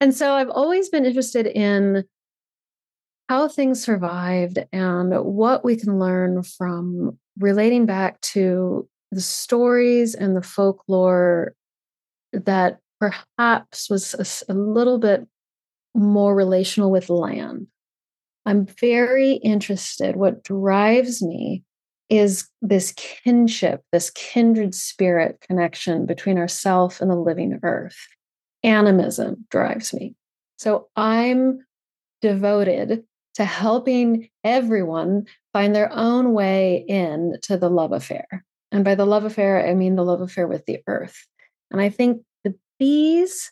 And so I've always been interested in how things survived and what we can learn from relating back to the stories and the folklore that perhaps was a, a little bit more relational with land. I'm very interested. What drives me is this kinship, this kindred spirit connection between ourself and the living earth. Animism drives me. So I'm devoted to helping everyone find their own way in to the love affair. And by the love affair, I mean the love affair with the earth. And I think the bees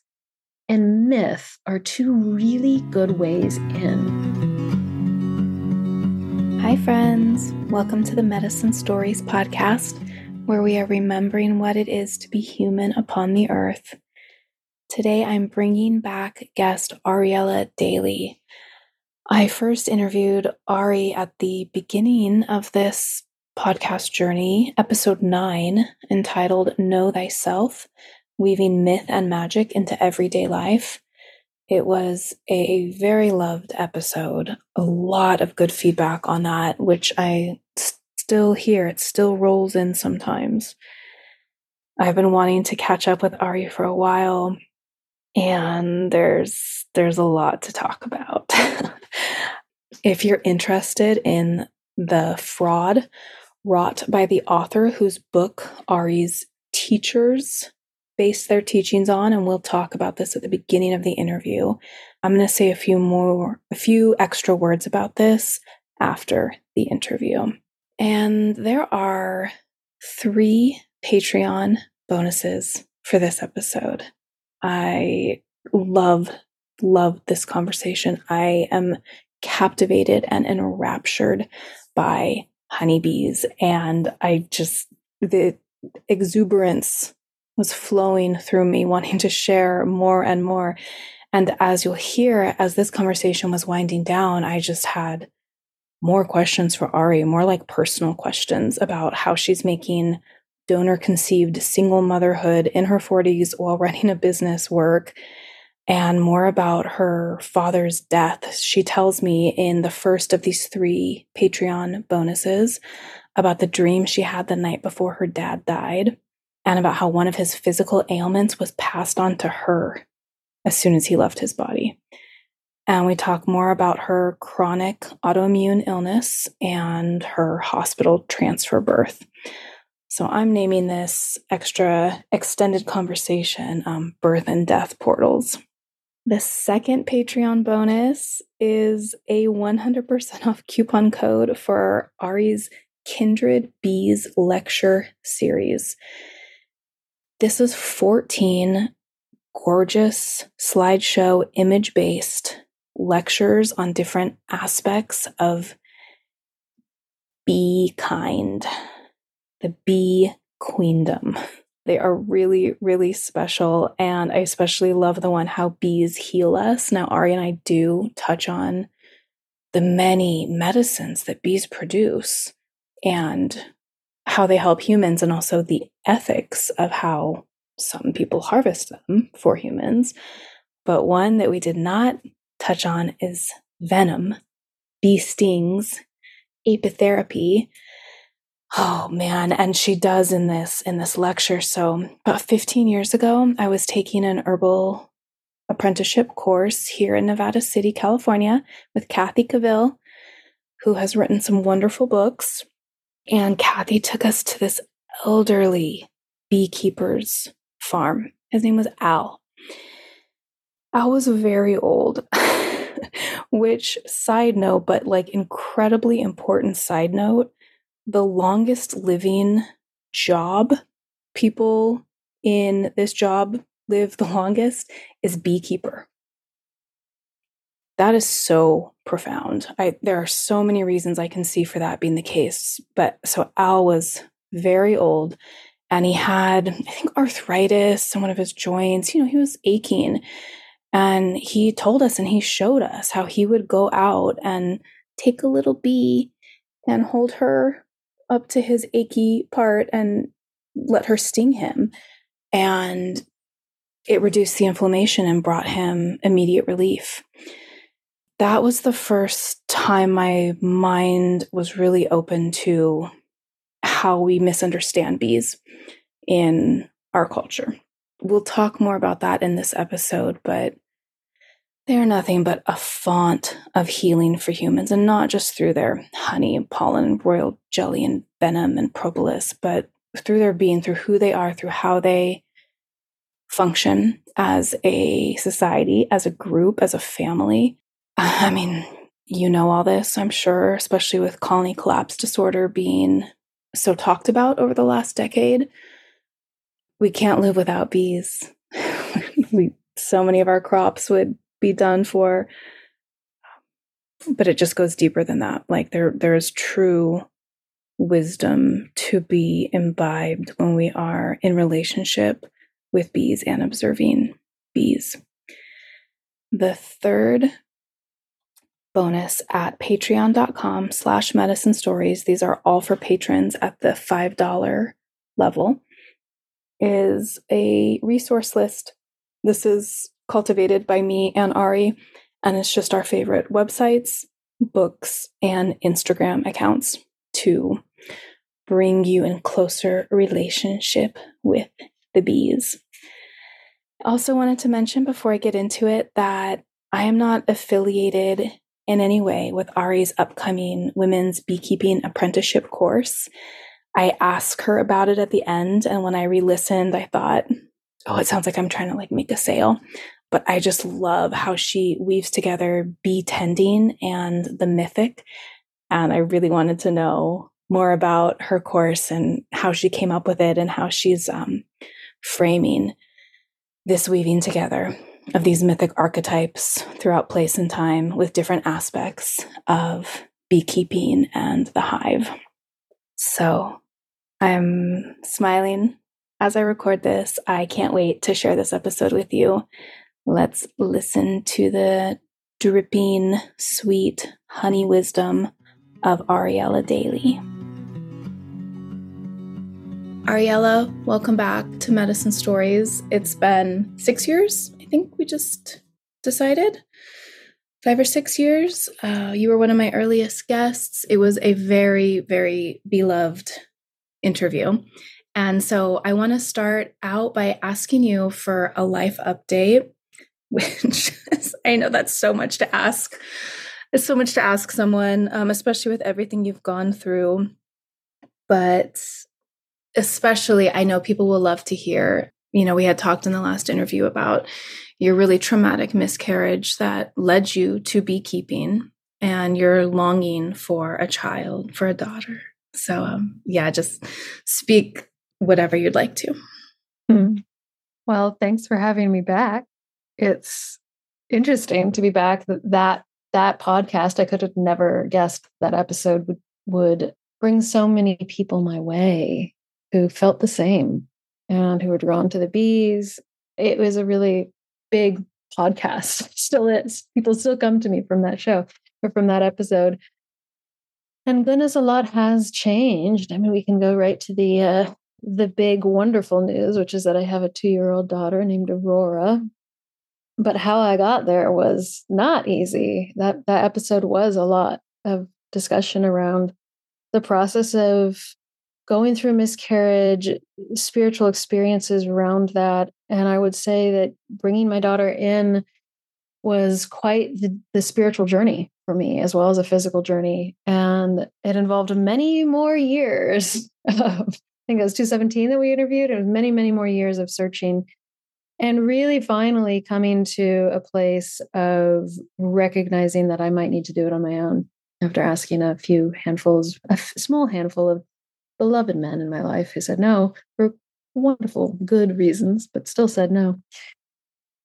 and myth are two really good ways in. Hi, friends. Welcome to the Medicine Stories podcast, where we are remembering what it is to be human upon the earth. Today, I'm bringing back guest Ariella Daly. I first interviewed Ari at the beginning of this podcast journey, episode nine, entitled Know Thyself weaving myth and magic into everyday life. It was a very loved episode. A lot of good feedback on that, which I still hear. It still rolls in sometimes. I've been wanting to catch up with Ari for a while, and there's there's a lot to talk about. if you're interested in the fraud wrought by the author whose book Ari's teachers base their teachings on, and we'll talk about this at the beginning of the interview. I'm going to say a few more, a few extra words about this after the interview. And there are three Patreon bonuses for this episode. I love, love this conversation. I am captivated and enraptured by honeybees. And I just, the exuberance was flowing through me, wanting to share more and more. And as you'll hear, as this conversation was winding down, I just had more questions for Ari, more like personal questions about how she's making donor conceived single motherhood in her 40s while running a business work, and more about her father's death. She tells me in the first of these three Patreon bonuses about the dream she had the night before her dad died and about how one of his physical ailments was passed on to her as soon as he left his body. And we talk more about her chronic autoimmune illness and her hospital transfer birth. So I'm naming this extra extended conversation um, Birth and Death Portals. The second Patreon bonus is a 100% off coupon code for Ari's Kindred Bees lecture series. This is 14 gorgeous slideshow image based lectures on different aspects of bee kind, the bee queendom. They are really, really special. And I especially love the one how bees heal us. Now, Ari and I do touch on the many medicines that bees produce and how they help humans and also the ethics of how some people harvest them for humans. But one that we did not touch on is venom, bee stings, apitherapy. Oh man, and she does in this in this lecture. So about 15 years ago, I was taking an herbal apprenticeship course here in Nevada City, California, with Kathy Cavill, who has written some wonderful books. And Kathy took us to this elderly beekeeper's farm. His name was Al. Al was very old, which, side note, but like incredibly important side note, the longest living job people in this job live the longest is beekeeper. That is so profound. I there are so many reasons I can see for that being the case. But so Al was very old and he had, I think, arthritis in one of his joints. You know, he was aching. And he told us and he showed us how he would go out and take a little bee and hold her up to his achy part and let her sting him. And it reduced the inflammation and brought him immediate relief. That was the first time my mind was really open to how we misunderstand bees in our culture. We'll talk more about that in this episode, but they are nothing but a font of healing for humans, and not just through their honey and pollen and royal jelly and venom and propolis, but through their being, through who they are, through how they function as a society, as a group, as a family. I mean, you know all this, I'm sure, especially with colony collapse disorder being so talked about over the last decade. We can't live without bees. we so many of our crops would be done for. But it just goes deeper than that. Like there there is true wisdom to be imbibed when we are in relationship with bees and observing bees. The third bonus at patreon.com slash medicine stories these are all for patrons at the five dollar level is a resource list. This is cultivated by me and Ari. And it's just our favorite websites, books, and Instagram accounts to bring you in closer relationship with the bees. I also wanted to mention before I get into it that I am not affiliated in any way with Ari's upcoming women's beekeeping apprenticeship course. I asked her about it at the end, and when I re listened, I thought, oh, it sounds like I'm trying to like make a sale but I just love how she weaves together bee tending and the mythic. And I really wanted to know more about her course and how she came up with it and how she's um, framing this weaving together of these mythic archetypes throughout place and time with different aspects of beekeeping and the hive. So I'm smiling as I record this. I can't wait to share this episode with you. Let's listen to the dripping, sweet honey wisdom of Ariella Daly. Ariella, welcome back to Medicine Stories. It's been six years, I think we just decided. Five or six years. Uh, you were one of my earliest guests. It was a very, very beloved interview. And so I want to start out by asking you for a life update which is, I know that's so much to ask. It's so much to ask someone, um, especially with everything you've gone through. But especially, I know people will love to hear. You know, we had talked in the last interview about your really traumatic miscarriage that led you to beekeeping and your longing for a child, for a daughter. So, um, yeah, just speak whatever you'd like to. Hmm. Well, thanks for having me back it's interesting to be back that that podcast. I could have never guessed that episode would would bring so many people my way who felt the same and who were drawn to the bees. It was a really big podcast. Still is. People still come to me from that show or from that episode. And goodness a lot has changed i mean we can go right to the uh the big wonderful news which is that i have a two year old daughter named aurora but how I got there was not easy. That that episode was a lot of discussion around the process of going through miscarriage, spiritual experiences around that, and I would say that bringing my daughter in was quite the, the spiritual journey for me as well as a physical journey and it involved many more years of, I think it was 217 that we interviewed. It was many, many more years of searching and really finally coming to a place of recognizing that I might need to do it on my own after asking a few handfuls, a small handful of beloved men in my life who said no for wonderful, good reasons, but still said no.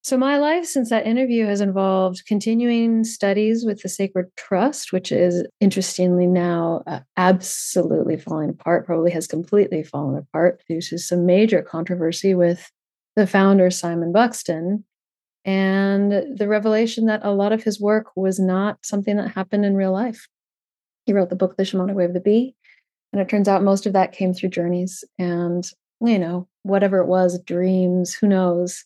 So, my life since that interview has involved continuing studies with the Sacred Trust, which is interestingly now uh, absolutely falling apart, probably has completely fallen apart due to some major controversy with the founder, Simon Buxton, and the revelation that a lot of his work was not something that happened in real life. He wrote the book, The Shamanic Way of the Bee, and it turns out most of that came through journeys and, you know, whatever it was, dreams, who knows.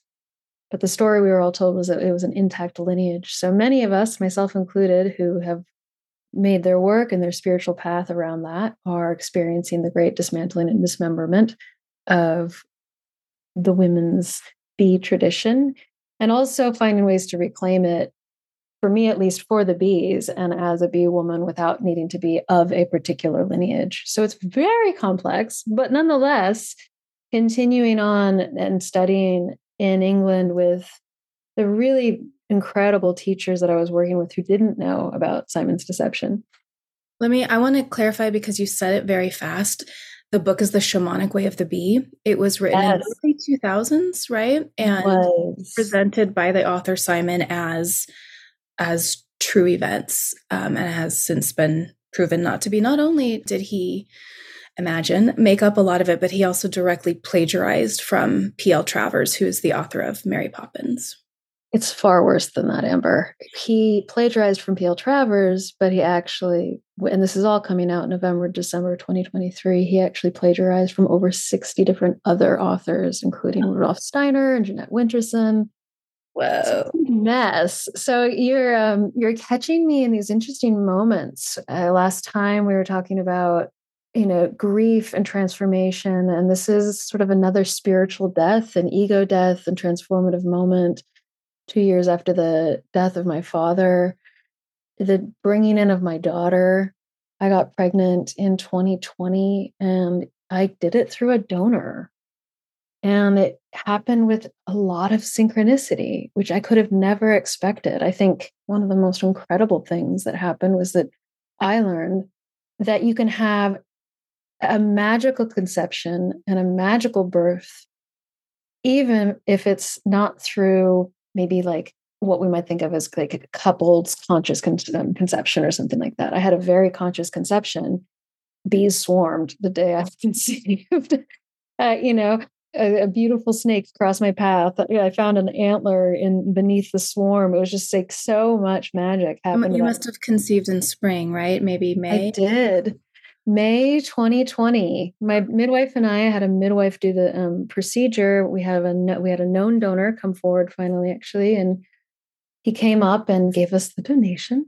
but the story we were all told was that it was an intact lineage. So many of us, myself included, who have made their work and their spiritual path around that are experiencing the great dismantling and dismemberment of the women's bee tradition and also finding ways to reclaim it for me at least for the bees and as a bee woman without needing to be of a particular lineage. So it's very complex but nonetheless continuing on and studying in england with the really incredible teachers that i was working with who didn't know about simon's deception. Let me i want to clarify because you said it very fast the book is the shamanic way of the bee it was written yes. in the 2000s right and presented by the author simon as as true events um, and has since been proven not to be. Not only did he imagine make up a lot of it, but he also directly plagiarized from P.L. Travers, who is the author of Mary Poppins. It's far worse than that, Amber. He plagiarized from P.L. Travers, but he actually, and this is all coming out November, December 2023, he actually plagiarized from over 60 different other authors, including Rudolf Steiner and Jeanette Winterson, Whoa. Mess. So you're um, you're catching me in these interesting moments. Uh, last time we were talking about you know grief and transformation, and this is sort of another spiritual death, an ego death, and transformative moment. Two years after the death of my father, the bringing in of my daughter. I got pregnant in 2020, and I did it through a donor. And it happened with a lot of synchronicity, which I could have never expected. I think one of the most incredible things that happened was that I learned that you can have a magical conception and a magical birth, even if it's not through maybe like what we might think of as like a coupled conscious con- um, conception or something like that. I had a very conscious conception. Bees swarmed the day I conceived. Uh, you know, a, a, beautiful snake crossed my path. I found an antler in beneath the swarm. It was just like so much magic happened. You must have conceived in spring, right? Maybe May. I did. May 2020. My midwife and I had a midwife do the um, procedure. We have a we had a known donor come forward finally, actually, and he came up and gave us the donation.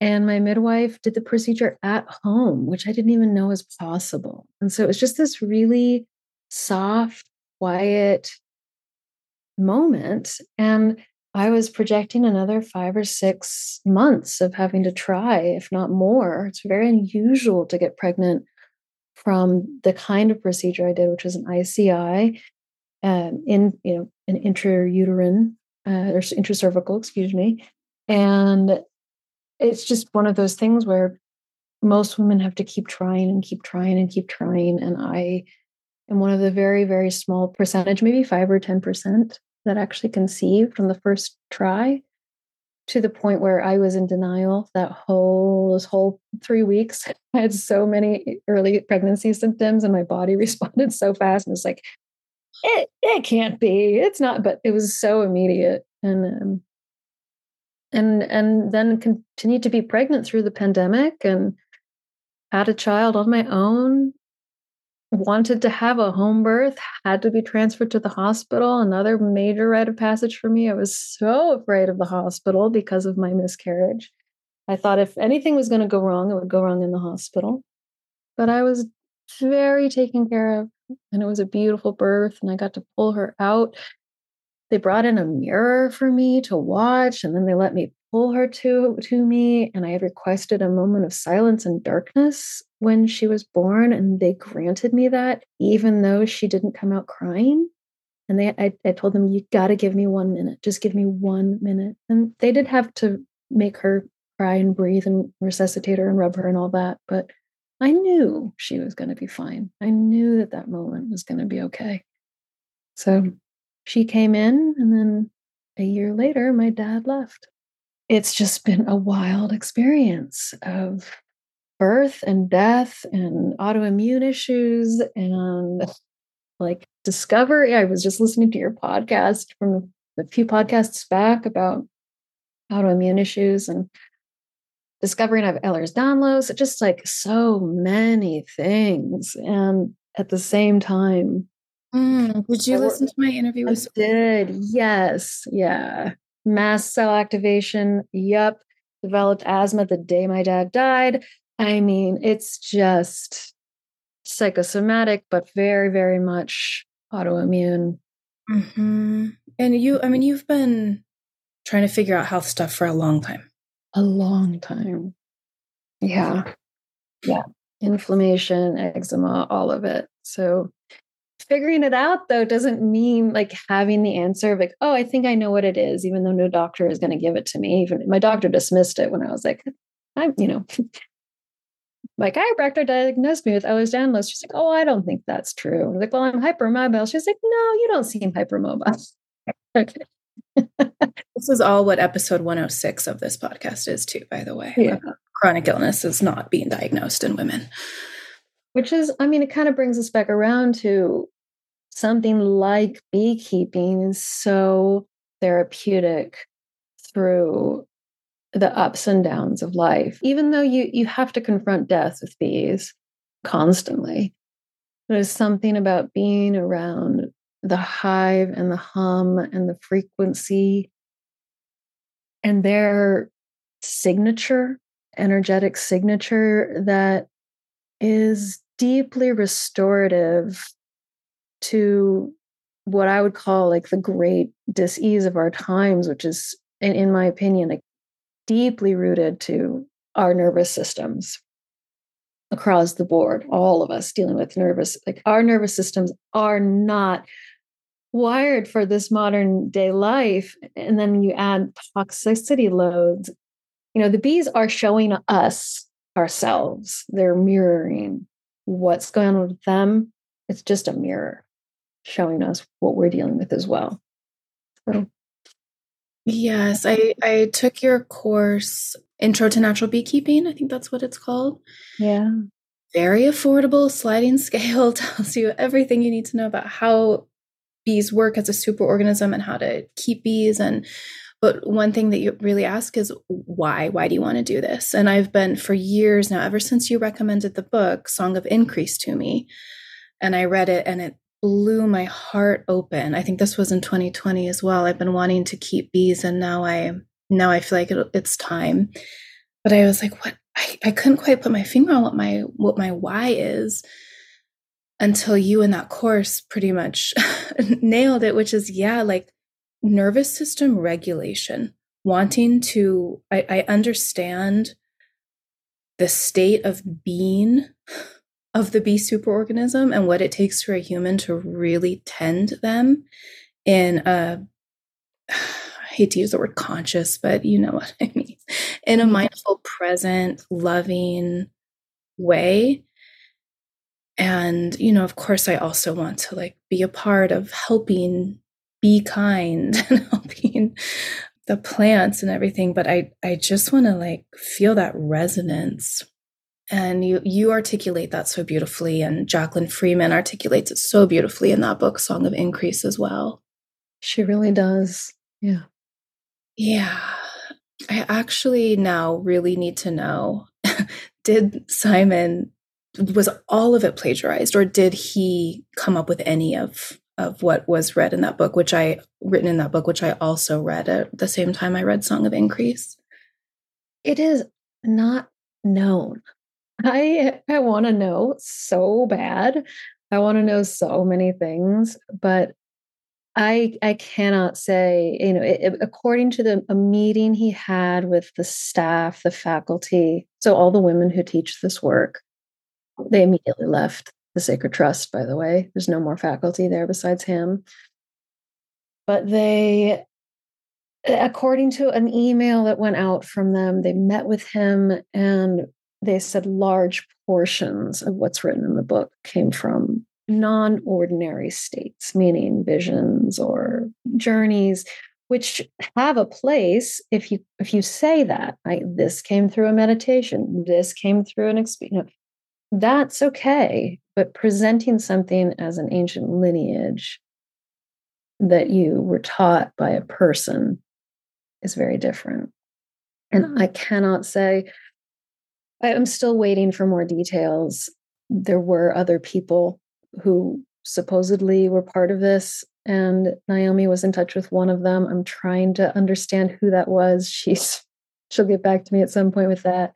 And my midwife did the procedure at home, which I didn't even know was possible. And so it was just this really soft, quiet moment. And I was projecting another five or six months of having to try, if not more. It's very unusual to get pregnant from the kind of procedure I did, which was an ICI, um, in you know an intrauterine uh, or intracervical, excuse me, and it's just one of those things where most women have to keep trying and keep trying and keep trying, and I and one of the very, very small percentage, maybe five or 10% that actually conceived from the first try to the point where I was in denial that whole this whole three weeks. I had so many early pregnancy symptoms and my body responded so fast and it's like, it, it can't be. It's not, but it was so immediate. And um, and and then continued to be pregnant through the pandemic and had a child on my own wanted to have a home birth, had to be transferred to the hospital. Another major rite of passage for me. I was so afraid of the hospital because of my miscarriage. I thought if anything was going to go wrong, it would go wrong in the hospital. But I was very taken care of, and it was a beautiful birth, and I got to pull her out. They brought in a mirror for me to watch, and then they let me pull her to to me and i requested a moment of silence and darkness when she was born and they granted me that even though she didn't come out crying. And they i, I told them you got to give me one minute. Just give me one minute. And they did have to make her cry and breathe and resuscitate her and rub her and all that but i knew she was going to be fine. I knew that that moment was going to be okay. So she came in and then a year later my dad left. It's just been a wild experience of birth and death and autoimmune issues and like discovery. I was just listening to your podcast from a few podcasts back about autoimmune issues and discovering I have Ehlers-Danlos, just like so many things. And at the same time, Mm, did you listen to my interview with? I did. Yes. Yeah. Mast cell activation. Yep. Developed asthma the day my dad died. I mean, it's just psychosomatic, but very, very much autoimmune. Mm-hmm. And you, I mean, you've been trying to figure out health stuff for a long time. A long time. Yeah. Yeah. Inflammation, eczema, all of it. So figuring it out though doesn't mean like having the answer of like, oh, I think I know what it is, even though no doctor is going to give it to me. Even my doctor dismissed it when I was like, I'm, you know, my chiropractor diagnosed me with Ehlers-Danlos. She's like, oh, I don't think that's true. I'm like, well, I'm hypermobile. She's like, no, you don't seem hypermobile. okay. this is all what episode 106 of this podcast is too, by the way. Yeah. Chronic illness is not being diagnosed in women. Which is, I mean, it kind of brings us back around to something like beekeeping is so therapeutic through the ups and downs of life even though you you have to confront death with bees constantly. There's something about being around the hive and the hum and the frequency and their signature energetic signature that is deeply restorative to what I would call like the great disease of our times, which is, in, in my opinion, like deeply rooted to our nervous systems across the board. All of us dealing with nervous, like our nervous systems are not wired for this modern day life. And then you add toxicity loads. You know, the bees are showing us ourselves, they're mirroring what's going on with them. It's just a mirror showing us what we're dealing with as well. So. Yes, I I took your course Intro to Natural Beekeeping. I think that's what it's called. Yeah. Very affordable sliding scale tells you everything you need to know about how bees work as a superorganism and how to keep bees and but one thing that you really ask is why why do you want to do this and i've been for years now ever since you recommended the book song of increase to me and i read it and it blew my heart open. I think this was in 2020 as well. I've been wanting to keep bees and now I now I feel like it, it's time. But I was like, what? I, I couldn't quite put my finger on what my what my why is until you in that course pretty much nailed it, which is yeah, like nervous system regulation. Wanting to I, I understand the state of being of the bee superorganism and what it takes for a human to really tend them in a I hate to use the word conscious, but you know what I mean, in a mm-hmm. mindful, present, loving way. And, you know, of course, I also want to like be a part of helping bee kind and helping the plants and everything. But I, I just want to like feel that resonance and you you articulate that so beautifully and jacqueline freeman articulates it so beautifully in that book song of increase as well. She really does. Yeah. Yeah. I actually now really need to know did simon was all of it plagiarized or did he come up with any of of what was read in that book which i written in that book which i also read at the same time i read song of increase? It is not known I I want to know so bad. I want to know so many things, but I I cannot say, you know, it, according to the a meeting he had with the staff, the faculty, so all the women who teach this work, they immediately left the Sacred Trust, by the way. There's no more faculty there besides him. But they according to an email that went out from them, they met with him and they said large portions of what's written in the book came from non ordinary states, meaning visions or journeys, which have a place if you if you say that like this came through a meditation this came through an experience that's okay but presenting something as an ancient lineage that you were taught by a person is very different. And hmm. i cannot say I'm still waiting for more details. There were other people who supposedly were part of this. And Naomi was in touch with one of them. I'm trying to understand who that was. She's she'll get back to me at some point with that.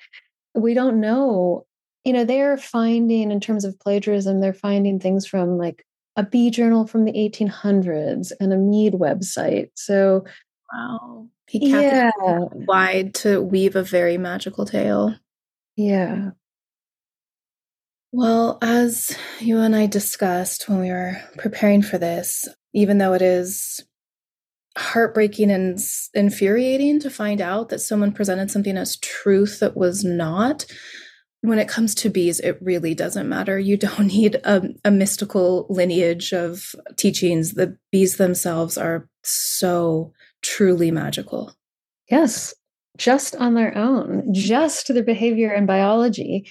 We don't know. You know, they're finding in terms of plagiarism, they're finding things from like a bee journal from the 1800s and a Mead website. So, wow, he yeah, wide to weave a very magical tale. Yeah, well, as you and I discussed when we were preparing for this, even though it is heartbreaking and infuriating to find out that someone presented something as truth that was not, when it comes to bees, it really doesn't matter. You don't need a, a mystical lineage of teachings. The bees themselves are so truly magical. Yes, just on their own, just their behavior and biology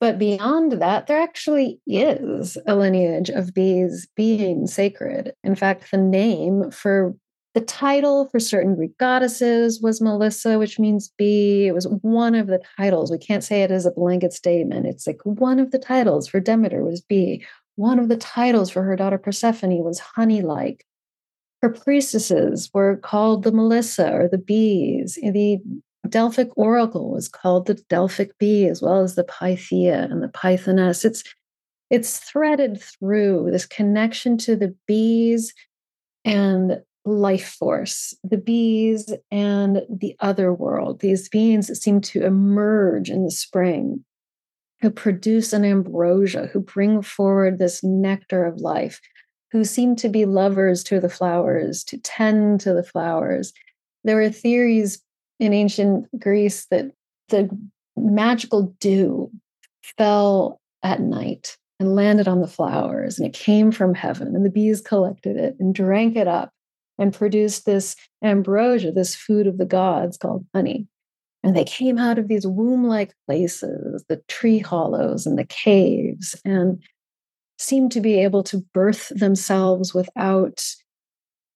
but beyond that, there actually is a lineage of bees being sacred. In fact, the name for the title for certain Greek goddesses was Melissa, which means bee. It was one of the titles. We can't say it as a blanket statement. It's like one of the titles for Demeter was bee. One of the titles for her daughter Persephone was honey like. Her priestesses were called the Melissa or the bees. The Delphic oracle was called the Delphic bee, as well as the Pythia and the Pythoness. It's it's threaded through this connection to the bees and life force, the bees and the other world, these beings that seem to emerge in the spring, who produce an ambrosia, who bring forward this nectar of life, who seem to be lovers to the flowers, to tend to the flowers. There were theories in ancient Greece that the magical dew fell at night and landed on the flowers, and it came from heaven, and the bees collected it and drank it up and produced this ambrosia, this food of the gods called honey. And they came out of these womb like places, the tree hollows and the caves, and seemed to be able to birth themselves without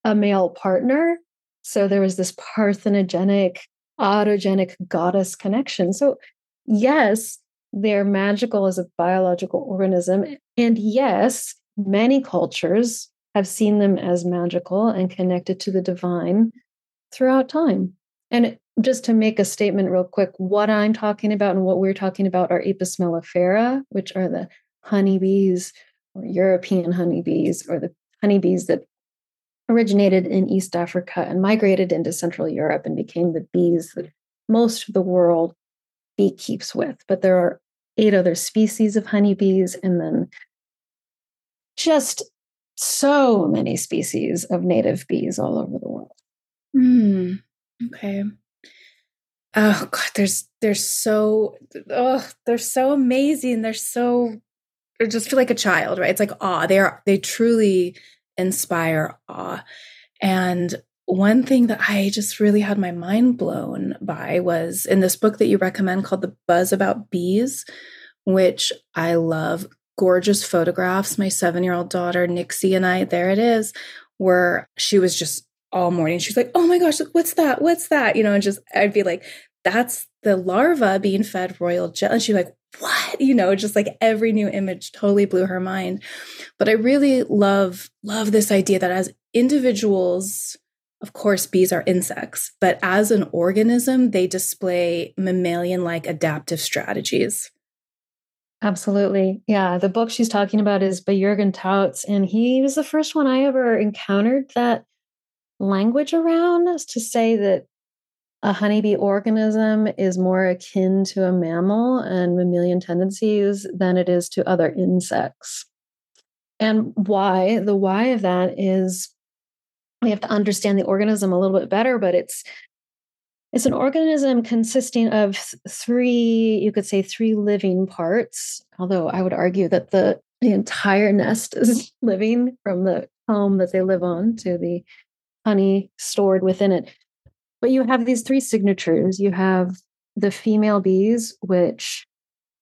a male partner. So there was this parthenogenic autogenic goddess connection. So, yes, they're magical as a biological organism. And yes, many cultures have seen them as magical and connected to the divine throughout time. And just to make a statement real quick, what I'm talking about and what we're talking about are Apis mellifera, which are the honeybees or European honeybees or the honeybees that originated in East Africa and migrated into Central Europe and became the bees that most of the world bee keeps with. But there are eight other species of honeybees, and then just so many species of native bees all over the world. Hmm. Okay. Oh God, there's they're so oh they're so amazing. They're so I just feel like a child, right? It's like awe. They are they truly inspire awe. And one thing that I just really had my mind blown by was in this book that you recommend called The Buzz About Bees, which I love. Gorgeous photographs. My seven year old daughter, Nixie, and I, there it is, where she was just all morning. She's like, oh my gosh, what's that? What's that? You know, and just, I'd be like, that's the larva being fed royal jelly. And she's like, what? You know, just like every new image totally blew her mind. But I really love, love this idea that as individuals, of course, bees are insects, but as an organism, they display mammalian like adaptive strategies. Absolutely. Yeah. The book she's talking about is by Jürgen Tautz, and he was the first one I ever encountered that language around to say that a honeybee organism is more akin to a mammal and mammalian tendencies than it is to other insects. And why? The why of that is we have to understand the organism a little bit better, but it's it's an organism consisting of three, you could say three living parts, although I would argue that the the entire nest is living from the home that they live on to the honey stored within it. But you have these three signatures. You have the female bees, which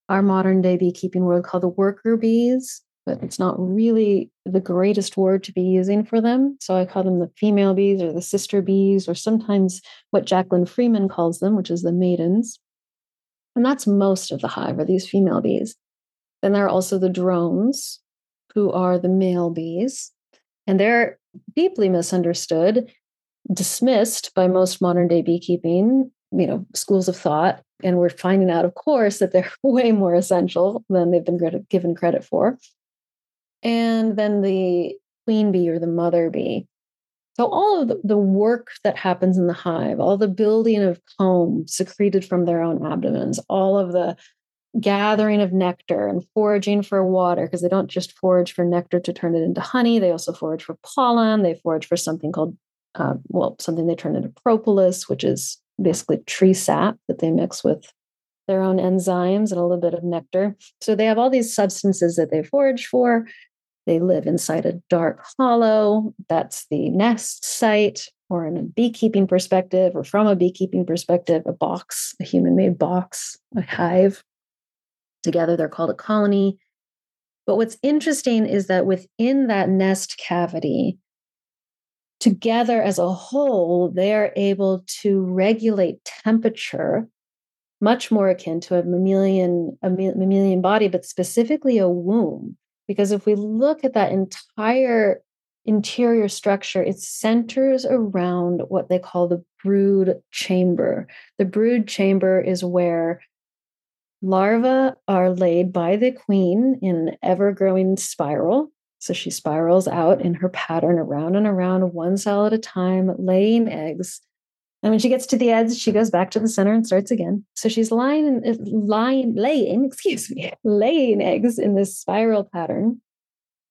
our modern day beekeeping world call the worker bees, but it's not really the greatest word to be using for them. So I call them the female bees or the sister bees, or sometimes what Jacqueline Freeman calls them, which is the maidens. And that's most of the hive are these female bees. Then there are also the drones, who are the male bees. And they're deeply misunderstood, dismissed by most modern day beekeeping, you know, schools of thought. And we're finding out, of course, that they're way more essential than they've been given credit for. And then the queen bee or the mother bee. So, all of the, work that happens in the hive, all the building of comb secreted from their own abdomens, all of the gathering of nectar and foraging for water, because they don't just forage for nectar to turn it into honey, they also forage for pollen. They forage for something called, uh, well, something they turn into propolis, which is basically tree sap that they mix with their own enzymes and a little bit of nectar. So they have all these substances that they forage for. They live inside a dark hollow. That's the nest site, or in a beekeeping perspective, or from a beekeeping perspective, a box, a human made box, a hive. Together, they're called a colony. But what's interesting is that within that nest cavity, together as a whole, they're able to regulate temperature much more akin to a mammalian, a mammalian body, but specifically a womb. Because if we look at that entire interior structure, it centers around what they call the brood chamber. The brood chamber is where larvae are laid by the queen in ever growing spiral. So she spirals out in her pattern around and around, one cell at a time, laying eggs. And when she gets to the edge, she goes back to the center and starts again. So she's lying, uh, lying, laying, excuse me, laying eggs in this spiral pattern.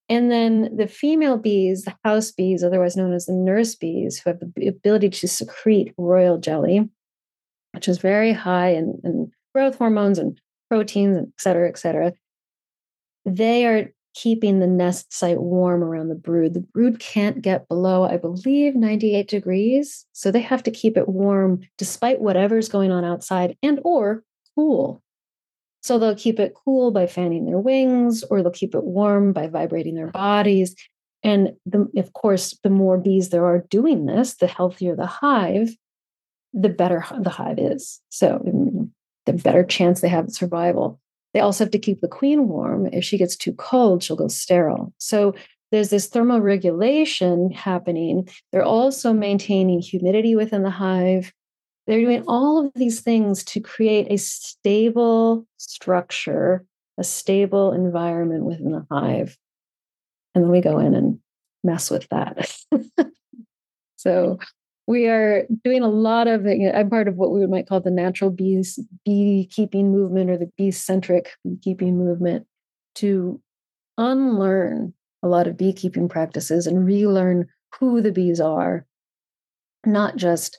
And then the female bees, the house bees, otherwise known as the nurse bees, who have the ability to secrete royal jelly, which is very high in, in growth hormones and proteins, et cetera, et cetera. They are keeping the nest site warm around the brood. The brood can't get below, I believe, 98 degrees. So they have to keep it warm despite whatever's going on outside and or cool. So they'll keep it cool by fanning their wings or they'll keep it warm by vibrating their bodies. And the, of course, the more bees there are doing this, the healthier the hive, the better the hive is. So the better chance they have of survival. They also have to keep the queen warm. If she gets too cold, she'll go sterile. So there's this thermoregulation happening. They're also maintaining humidity within the hive. They're doing all of these things to create a stable structure, a stable environment within the hive. And then we go in and mess with that. so we are doing a lot of you know, i'm part of what we might call the natural bees beekeeping movement or the bee centric beekeeping movement to unlearn a lot of beekeeping practices and relearn who the bees are not just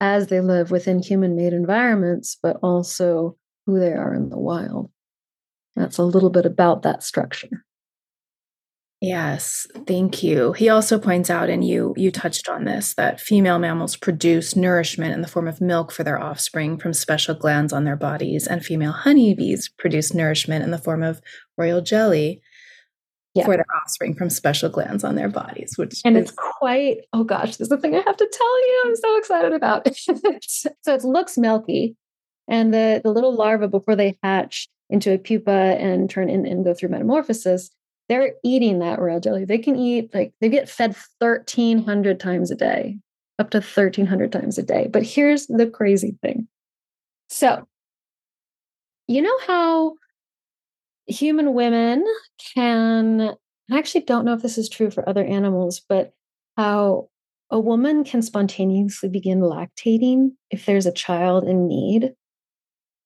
as they live within human made environments but also who they are in the wild. That's a little bit about that structure Yes, thank you. He also points out, and you you touched on this, that female mammals produce nourishment in the form of milk for their offspring from special glands on their bodies, and female honeybees produce nourishment in the form of royal jelly yeah. for their offspring from special glands on their bodies. Which and is- it's quite oh gosh, there's a thing I have to tell you. I'm so excited about. so it looks milky, and the the little larvae before they hatch into a pupa and turn in and go through metamorphosis they're eating that royal jelly. They can eat like they get fed 1300 times a day, up to 1300 times a day. But here's the crazy thing. So, you know how human women can I actually don't know if this is true for other animals, but how a woman can spontaneously begin lactating if there's a child in need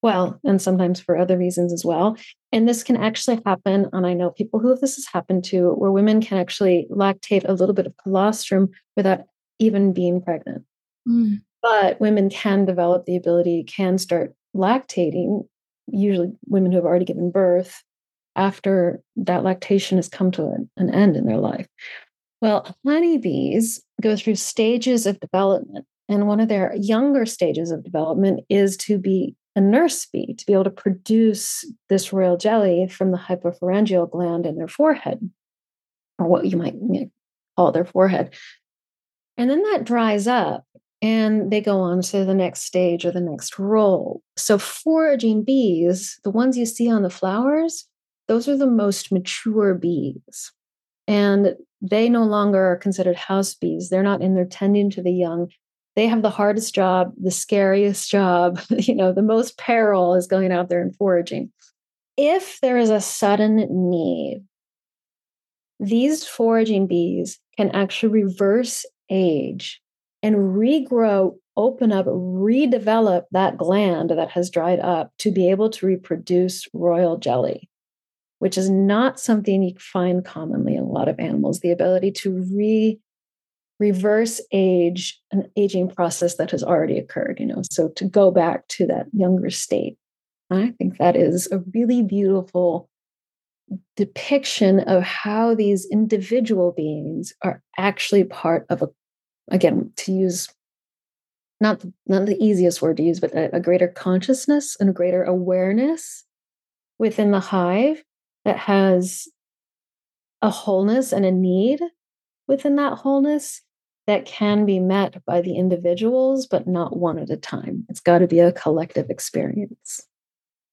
well, and sometimes for other reasons as well. And this can actually happen. And I know people who this has happened to, where women can actually lactate a little bit of colostrum without even being pregnant. Mm. But women can develop the ability, can start lactating, usually women who have already given birth after that lactation has come to an, an end in their life. Well, honeybees go through stages of development. And one of their younger stages of development is to be a nurse bee to be able to produce this royal jelly from the hypopharyngeal gland in their forehead, or what you might call their forehead. And then that dries up and they go on to the next stage or the next role. So, foraging bees, the ones you see on the flowers, those are the most mature bees. And they no longer are considered house bees. They're not in there tending to the young. They have the hardest job, the scariest job, you know, the most peril is going out there and foraging. If there is a sudden need, these foraging bees can actually reverse age and regrow, open up, redevelop that gland that has dried up to be able to reproduce royal jelly which is not something you find commonly in a lot of animals the ability to re reverse age an aging process that has already occurred you know? So to go back to that younger state i think that is a really beautiful depiction of how these individual beings are actually part of a again to use not the, not the easiest word to use but a, a greater consciousness and a greater awareness within the hive that has a wholeness and a need within that wholeness that can be met by the individuals, but not one at a time. It's got to be a collective experience.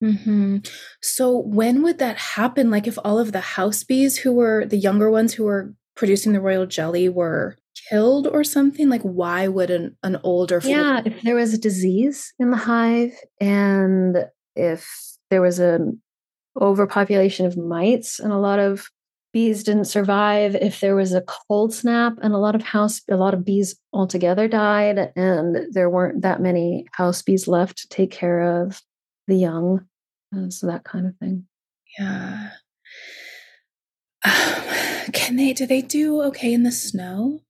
Mm-hmm. So, when would that happen? Like, if all of the house bees who were the younger ones who were producing the royal jelly were killed or something? Like, why would an, an older yeah, if there was a disease in the hive and if there was a overpopulation of mites and a lot of bees didn't survive if there was a cold snap and a lot of house a lot of bees altogether died and there weren't that many house bees left to take care of the young uh, so that kind of thing. Yeah. Um, can they do they do okay in the snow?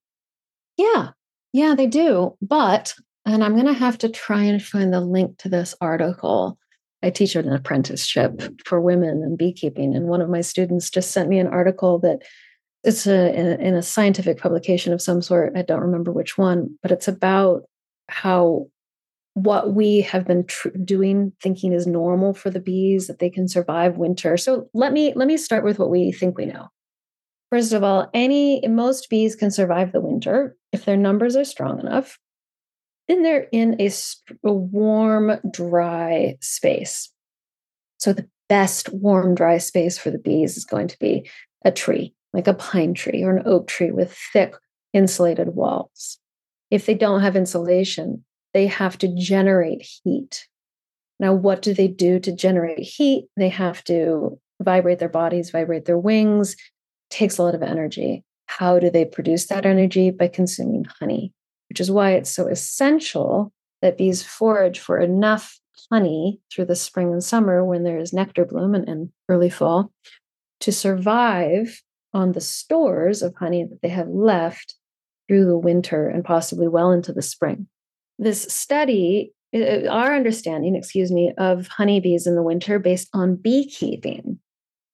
Yeah. Yeah they do but and i'm going to have to try and find the link to this article I teach an apprenticeship for women in beekeeping, and one of my students just sent me an article that it's a, in, a, in a scientific publication of some sort. I don't remember which one, but it's about how what we have been tr- doing thinking is normal for the bees that they can survive winter so let me let me start with what we think we know first of all any most bees can survive the winter if their numbers are strong enough then they're in a, a warm, dry space. So the best warm, dry space for the bees is going to be a tree, like a pine tree or an oak tree with thick insulated walls. If they don't have insulation, they have to generate heat. Now, what do they do to generate heat? They have to vibrate their bodies, vibrate their wings. Takes a lot of energy. How do they produce that energy? By consuming honey which is why it's so essential that bees forage for enough honey through the spring and summer when there is nectar bloom and, and early fall to survive on the stores of honey that they have left through the winter and possibly well into the spring. This study, our understanding, excuse me, of honeybees in the winter based on beekeeping,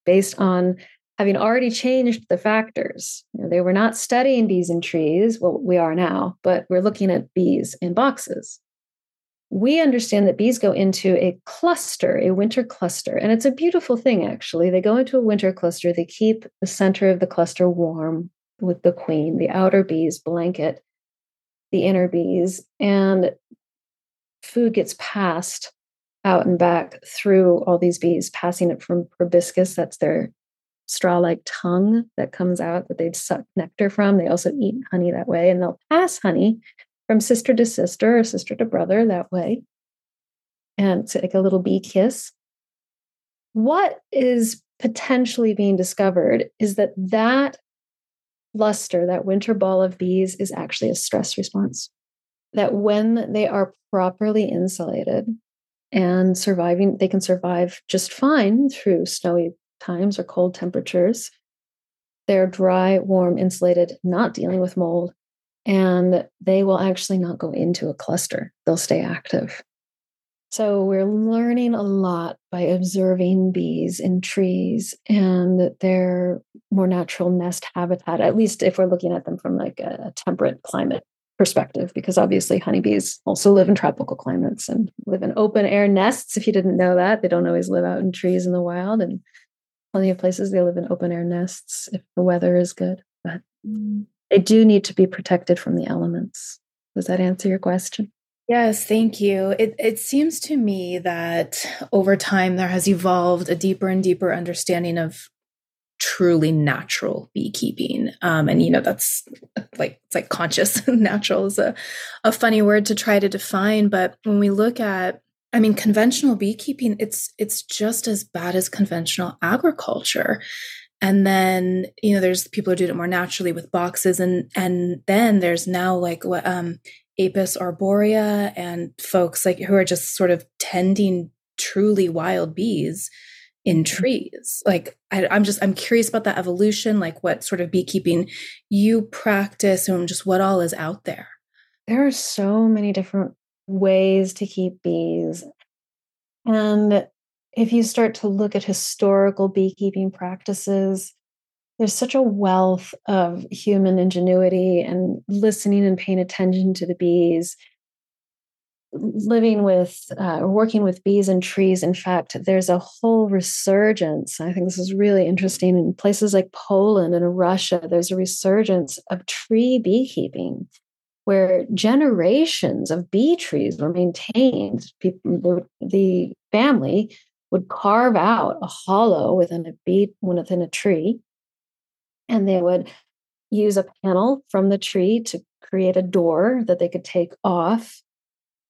based on having already changed the factors. You know, they were not studying bees in trees, well, we are now, but we're looking at bees in boxes. We understand that bees go into a cluster, a winter cluster, and it's a beautiful thing, actually. They go into a winter cluster, they keep the center of the cluster warm with the queen, the outer bees blanket the inner bees, and food gets passed out and back through all these bees, passing it from proboscis, that's their straw like tongue that comes out that they'd suck nectar from. They also eat honey that way, and they'll pass honey from sister to sister or sister to brother that way. And it's like a little bee kiss. What is potentially being discovered is that that luster, that winter ball of bees, is actually a stress response. That when they are properly insulated and surviving, they can survive just fine through snowy times or cold temperatures. They're dry, warm, insulated, not dealing with mold, and they will actually not go into a cluster. They'll stay active. So we're learning a lot by observing bees in trees and their more natural nest habitat, at least if we're looking at them from like a temperate climate perspective, because obviously honeybees also live in tropical climates and live in open air nests. If you didn't know that, they don't always live out in trees in the wild. And plenty of places they live in open air nests if the weather is good, but mm. they do need to be protected from the elements. Does that answer your question? Yes, thank you. It, it seems to me that over time there has evolved a deeper and deeper understanding of truly natural beekeeping. Um, and you know, that's like it's like conscious. natural is a, a funny word to try to define. But when we look at I mean, conventional beekeeping, it's it's just as bad as conventional agriculture. And then, you know, there's people who do it more naturally with boxes. And and then there's now like what um Apis arborea and folks like who are just sort of tending truly wild bees in mm-hmm. trees like I, i'm just i'm curious about that evolution like what sort of beekeeping you practice and just what all is out there there are so many different ways to keep bees. And if you start to look at historical beekeeping practices there's such a wealth of human ingenuity and listening and paying attention to the bees. Living with uh, working with bees and trees in fact there's a whole resurgence. I think this is really interesting. In places like poland and russia there's a resurgence of tree beekeeping where generations of bee trees were maintained People, the family would carve out a hollow within a bee within a tree and they would use a panel from the tree to create a door that they could take off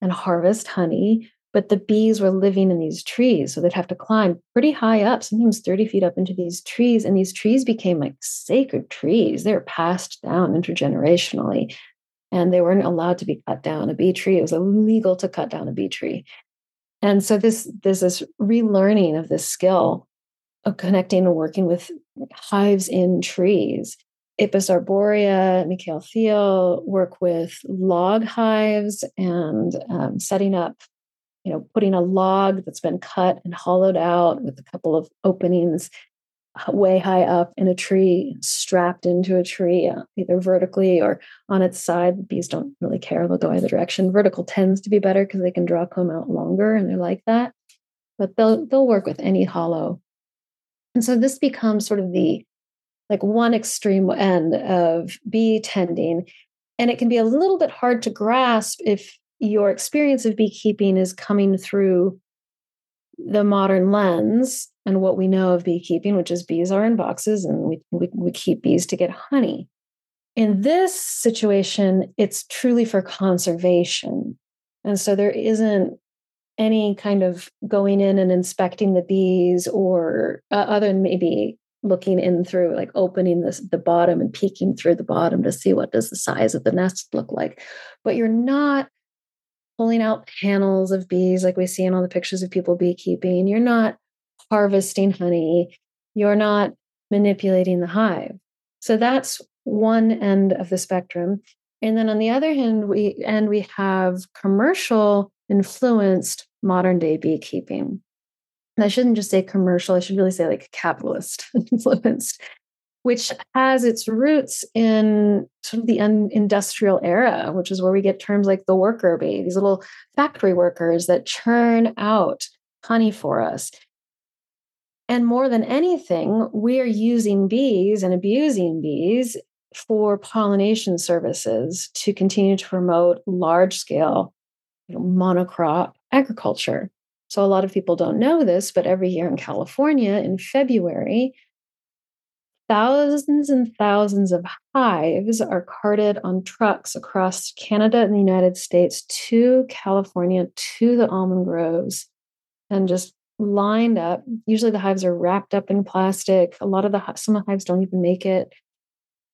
and harvest honey. But the bees were living in these trees. So they'd have to climb pretty high up, sometimes 30 feet up into these trees. And these trees became like sacred trees. They were passed down intergenerationally. And they weren't allowed to be cut down. A bee tree, it was illegal to cut down a bee tree. And so this there's this relearning of this skill of connecting and working with hives in trees. Apis arborea, Michael Thiele work with log hives and um, setting up, you know, putting a log that's been cut and hollowed out with a couple of openings way high up in a tree, strapped into a tree, uh, either vertically or on its side. The bees don't really care; they'll go either direction. Vertical tends to be better because they can draw comb out longer, and they're like that. But they'll they'll work with any hollow and so this becomes sort of the like one extreme end of bee tending. And it can be a little bit hard to grasp if your experience of beekeeping is coming through the modern lens and what we know of beekeeping, which is bees are in boxes and we, we, we keep bees to get honey. In this situation, it's truly for conservation. And so there isn't any kind of going in and inspecting the bees or uh, other than maybe looking in through like opening this the bottom and peeking through the bottom to see what does the size of the nest look like but you're not pulling out panels of bees like we see in all the pictures of people beekeeping you're not harvesting honey you're not manipulating the hive so that's one end of the spectrum and then on the other hand we and we have commercial influenced modern day beekeeping. And I shouldn't just say commercial, I should really say like capitalist influenced, which has its roots in sort of the industrial era, which is where we get terms like the worker bee, these little factory workers that churn out honey for us. And more than anything, we are using bees and abusing bees for pollination services to continue to promote large scale you know, monocrop agriculture. So a lot of people don't know this, but every year in California in February, thousands and thousands of hives are carted on trucks across Canada and the United States to California to the almond groves and just lined up. Usually the hives are wrapped up in plastic. A lot of the some of the hives don't even make it.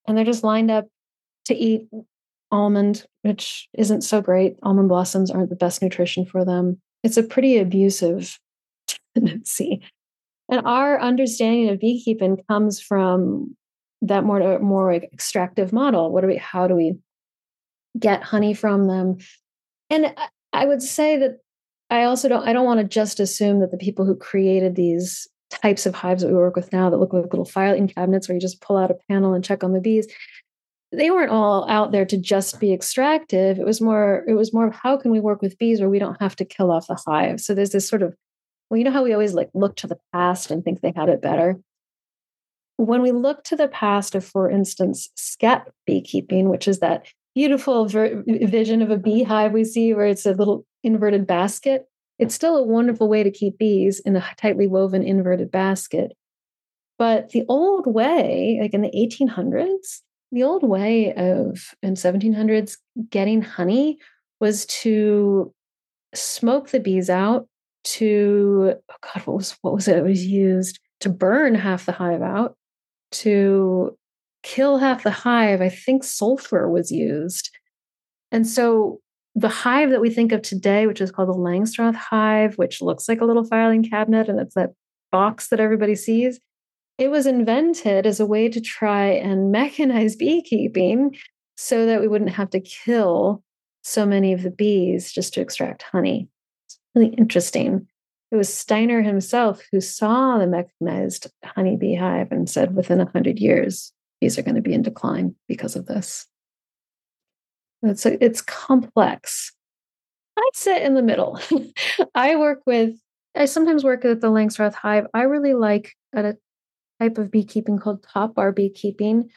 And they're just lined up to eat almond, which isn't so great. Almond blossoms aren't the best nutrition for them. It's a pretty abusive tendency. And our understanding of beekeeping comes from that more more extractive model. What do we how do we get honey from them? And I would say that I also don't I don't want to just assume that the people who created these types of hives that we work with now that look like little filing cabinets where you just pull out a panel and check on the bees they weren't all out there to just be extractive. It was more it was more of how can we work with bees where we don't have to kill off the hive. So there's this sort of well you know how we always like look to the past and think they had it better? When we look to the past of for instance skep beekeeping which is that beautiful ver- vision of a mm-hmm. beehive we see where it's a little inverted basket. It's still a wonderful way to keep bees in a tightly woven inverted basket. But the old way, like in the 1800s, the old way of in 1700s getting honey was to smoke the bees out to oh god what was what was it it was used to burn half the hive out to kill half the hive i think sulfur was used and so the hive that we think of today which is called the langstroth hive which looks like a little filing cabinet and it's that box that everybody sees it was invented as a way to try and mechanize beekeeping so that we wouldn't have to kill so many of the bees just to extract honey. It's really interesting. It was Steiner himself who saw the mechanized honey beehive and said within 100 years, bees are going to be in decline because of this. It's, a, it's complex. I sit in the middle. I work with, I sometimes work at the Langstroth Hive. I really like a type of beekeeping called top bar beekeeping,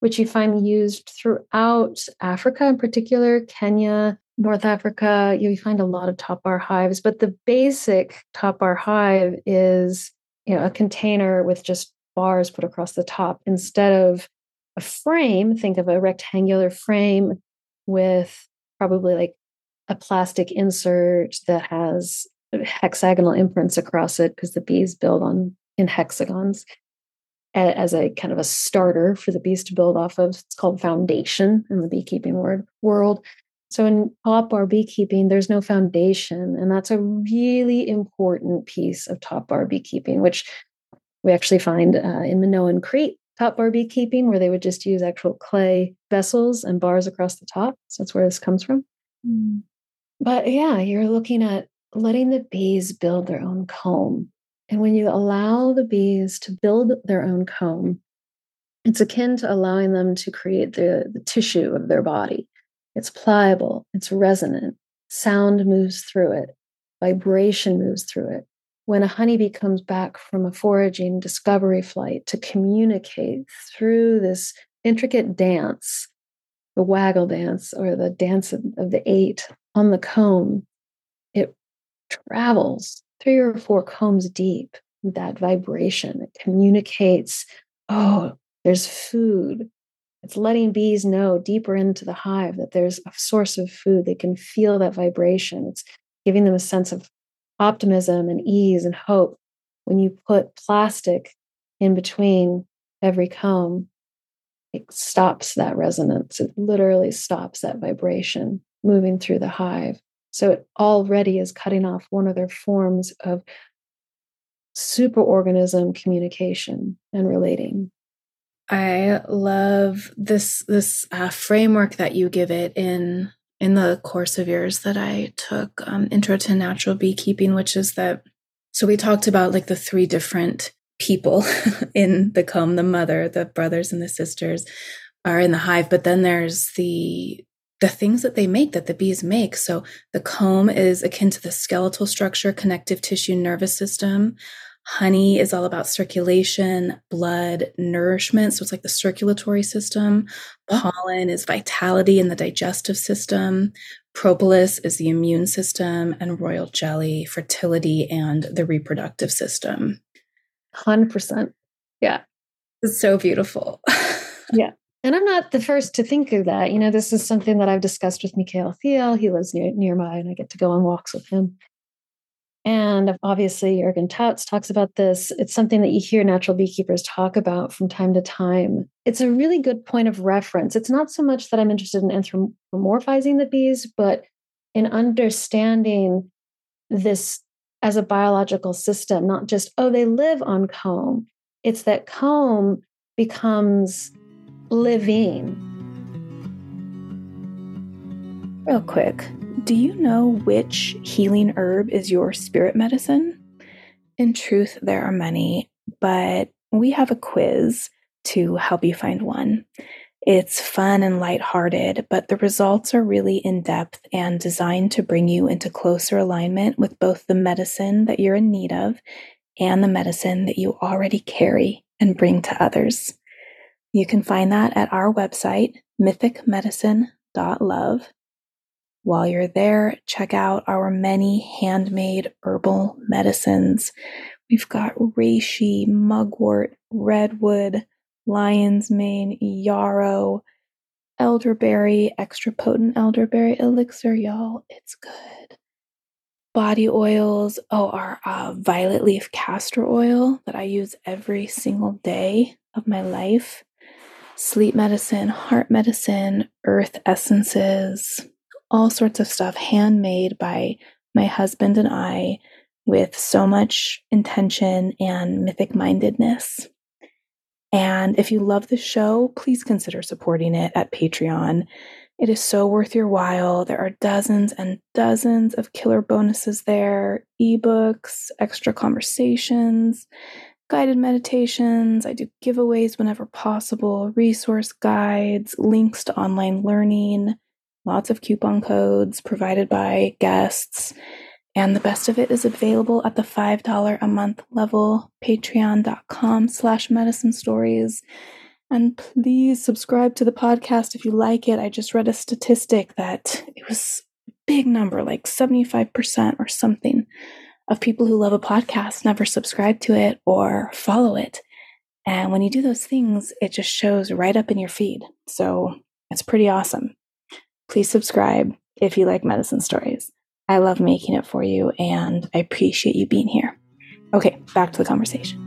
which you find used throughout Africa, in particular, Kenya, North Africa. You find a lot of top bar hives, but the basic top bar hive is you know a container with just bars put across the top instead of a frame. Think of a rectangular frame with probably like a plastic insert that has hexagonal imprints across it because the bees build on in hexagons as a kind of a starter for the bees to build off of. It's called foundation in the beekeeping word world. So in top bar beekeeping, there's no foundation, and that's a really important piece of top bar beekeeping, which we actually find uh, in Minoan Crete top bar beekeeping, where they would just use actual clay vessels and bars across the top. So that's where this comes from. Mm. But yeah, you're looking at letting the bees build their own comb and when you allow the bees to build their own comb, it's akin to allowing them to create the, the tissue of their body. It's pliable, it's resonant, sound moves through it, vibration moves through it. When a honeybee comes back from a foraging discovery flight to communicate through this intricate dance, the waggle dance or the dance of, of the eight on the comb, it travels three or four combs deep, that vibration. It communicates, oh, there's food. It's letting bees know deeper into the hive that there's a source of food. They can feel that vibration. It's giving them a sense of optimism and ease and hope. When you put plastic in between every comb, it stops that resonance. It literally stops that vibration moving through the hive. So it already is cutting off one of their forms of superorganism communication and relating. I love this this uh, framework that you give it in in the course of years that I took, um, Intro to Natural Beekeeping, which is that. So we talked about like the three different people in the comb: the mother, the brothers, and the sisters are in the hive. But then there's the the things that they make that the bees make. So the comb is akin to the skeletal structure, connective tissue, nervous system. Honey is all about circulation, blood, nourishment. So it's like the circulatory system. Oh. Pollen is vitality in the digestive system. Propolis is the immune system. And royal jelly, fertility and the reproductive system. 100%. Yeah. It's so beautiful. yeah. And I'm not the first to think of that. You know, this is something that I've discussed with Michael Thiele. He lives near nearby, and I get to go on walks with him. And obviously, Jürgen Tautz talks about this. It's something that you hear natural beekeepers talk about from time to time. It's a really good point of reference. It's not so much that I'm interested in anthropomorphizing the bees, but in understanding this as a biological system, not just, oh, they live on comb. It's that comb becomes living. Real quick, do you know which healing herb is your spirit medicine? In truth, there are many, but we have a quiz to help you find one. It's fun and lighthearted, but the results are really in depth and designed to bring you into closer alignment with both the medicine that you're in need of and the medicine that you already carry and bring to others. You can find that at our website, mythicmedicine.com. While you're there, check out our many handmade herbal medicines. We've got reishi, mugwort, redwood, lion's mane, yarrow, elderberry, extra potent elderberry elixir, y'all. It's good. Body oils. Oh, our uh, violet leaf castor oil that I use every single day of my life. Sleep medicine, heart medicine, earth essences, all sorts of stuff handmade by my husband and I with so much intention and mythic mindedness. And if you love the show, please consider supporting it at Patreon. It is so worth your while. There are dozens and dozens of killer bonuses there ebooks, extra conversations, guided meditations. I do giveaways whenever possible, resource guides, links to online learning, lots of coupon codes provided by guests. And the best of it is available at the $5 a month level, patreon.com slash medicine stories. And please subscribe to the podcast if you like it. I just read a statistic that it was a big number, like 75% or something, of people who love a podcast never subscribe to it or follow it. And when you do those things, it just shows right up in your feed. So it's pretty awesome. Please subscribe if you like medicine stories. I love making it for you and I appreciate you being here. Okay, back to the conversation.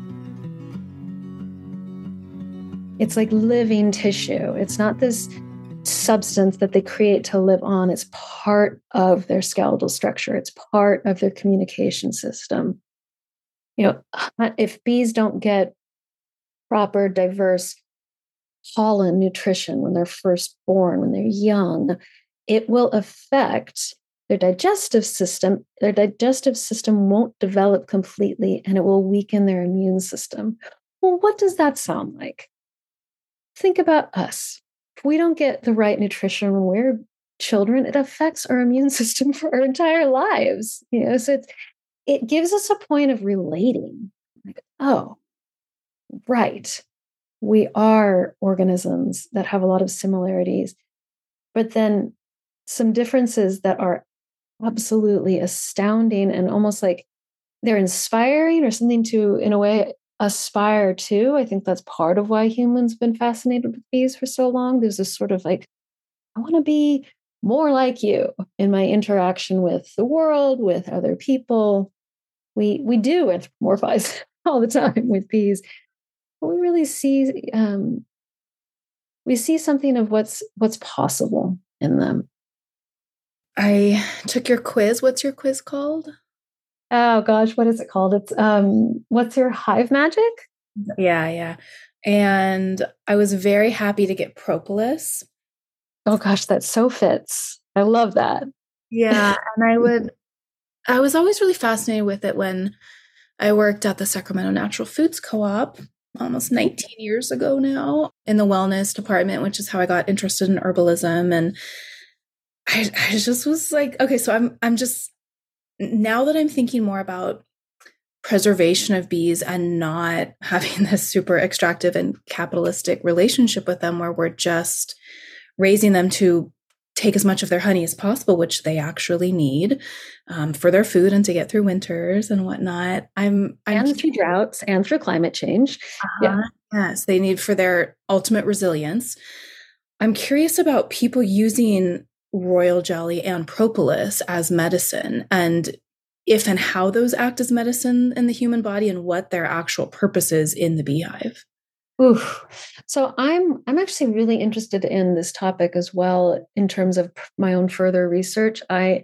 It's like living tissue. It's not this substance that they create to live on. It's part of their skeletal structure, it's part of their communication system. You know, if bees don't get proper, diverse pollen nutrition when they're first born, when they're young, it will affect their digestive system, their digestive system won't develop completely and it will weaken their immune system. Well, what does that sound like? Think about us. If we don't get the right nutrition when we're children, it affects our immune system for our entire lives. You know, so it's, it gives us a point of relating. Like, oh, right. We are organisms that have a lot of similarities, but then some differences that are absolutely astounding and almost like they're inspiring or something to, in a way, aspire to. I think that's part of why humans have been fascinated with bees for so long. There's this sort of like, I want to be more like you in my interaction with the world, with other people. We we do anthropomorphize all the time with bees, we really see um, we see something of what's what's possible in them. I took your quiz. What's your quiz called? Oh gosh, what is it called? It's um what's your hive magic? Yeah, yeah. And I was very happy to get propolis. Oh gosh, that so fits. I love that. Yeah, and I would I was always really fascinated with it when I worked at the Sacramento Natural Foods Co-op almost 19 years ago now in the wellness department, which is how I got interested in herbalism. And I, I just was like, okay, so I'm I'm just now that I'm thinking more about preservation of bees and not having this super extractive and capitalistic relationship with them where we're just raising them to take as much of their honey as possible, which they actually need um, for their food and to get through winters and whatnot. I'm, I'm and through droughts and through climate change. Uh-huh. Yeah. Yes, they need for their ultimate resilience. I'm curious about people using royal jelly and propolis as medicine and if and how those act as medicine in the human body and what their actual purpose is in the beehive. Oof. So I'm I'm actually really interested in this topic as well in terms of my own further research. I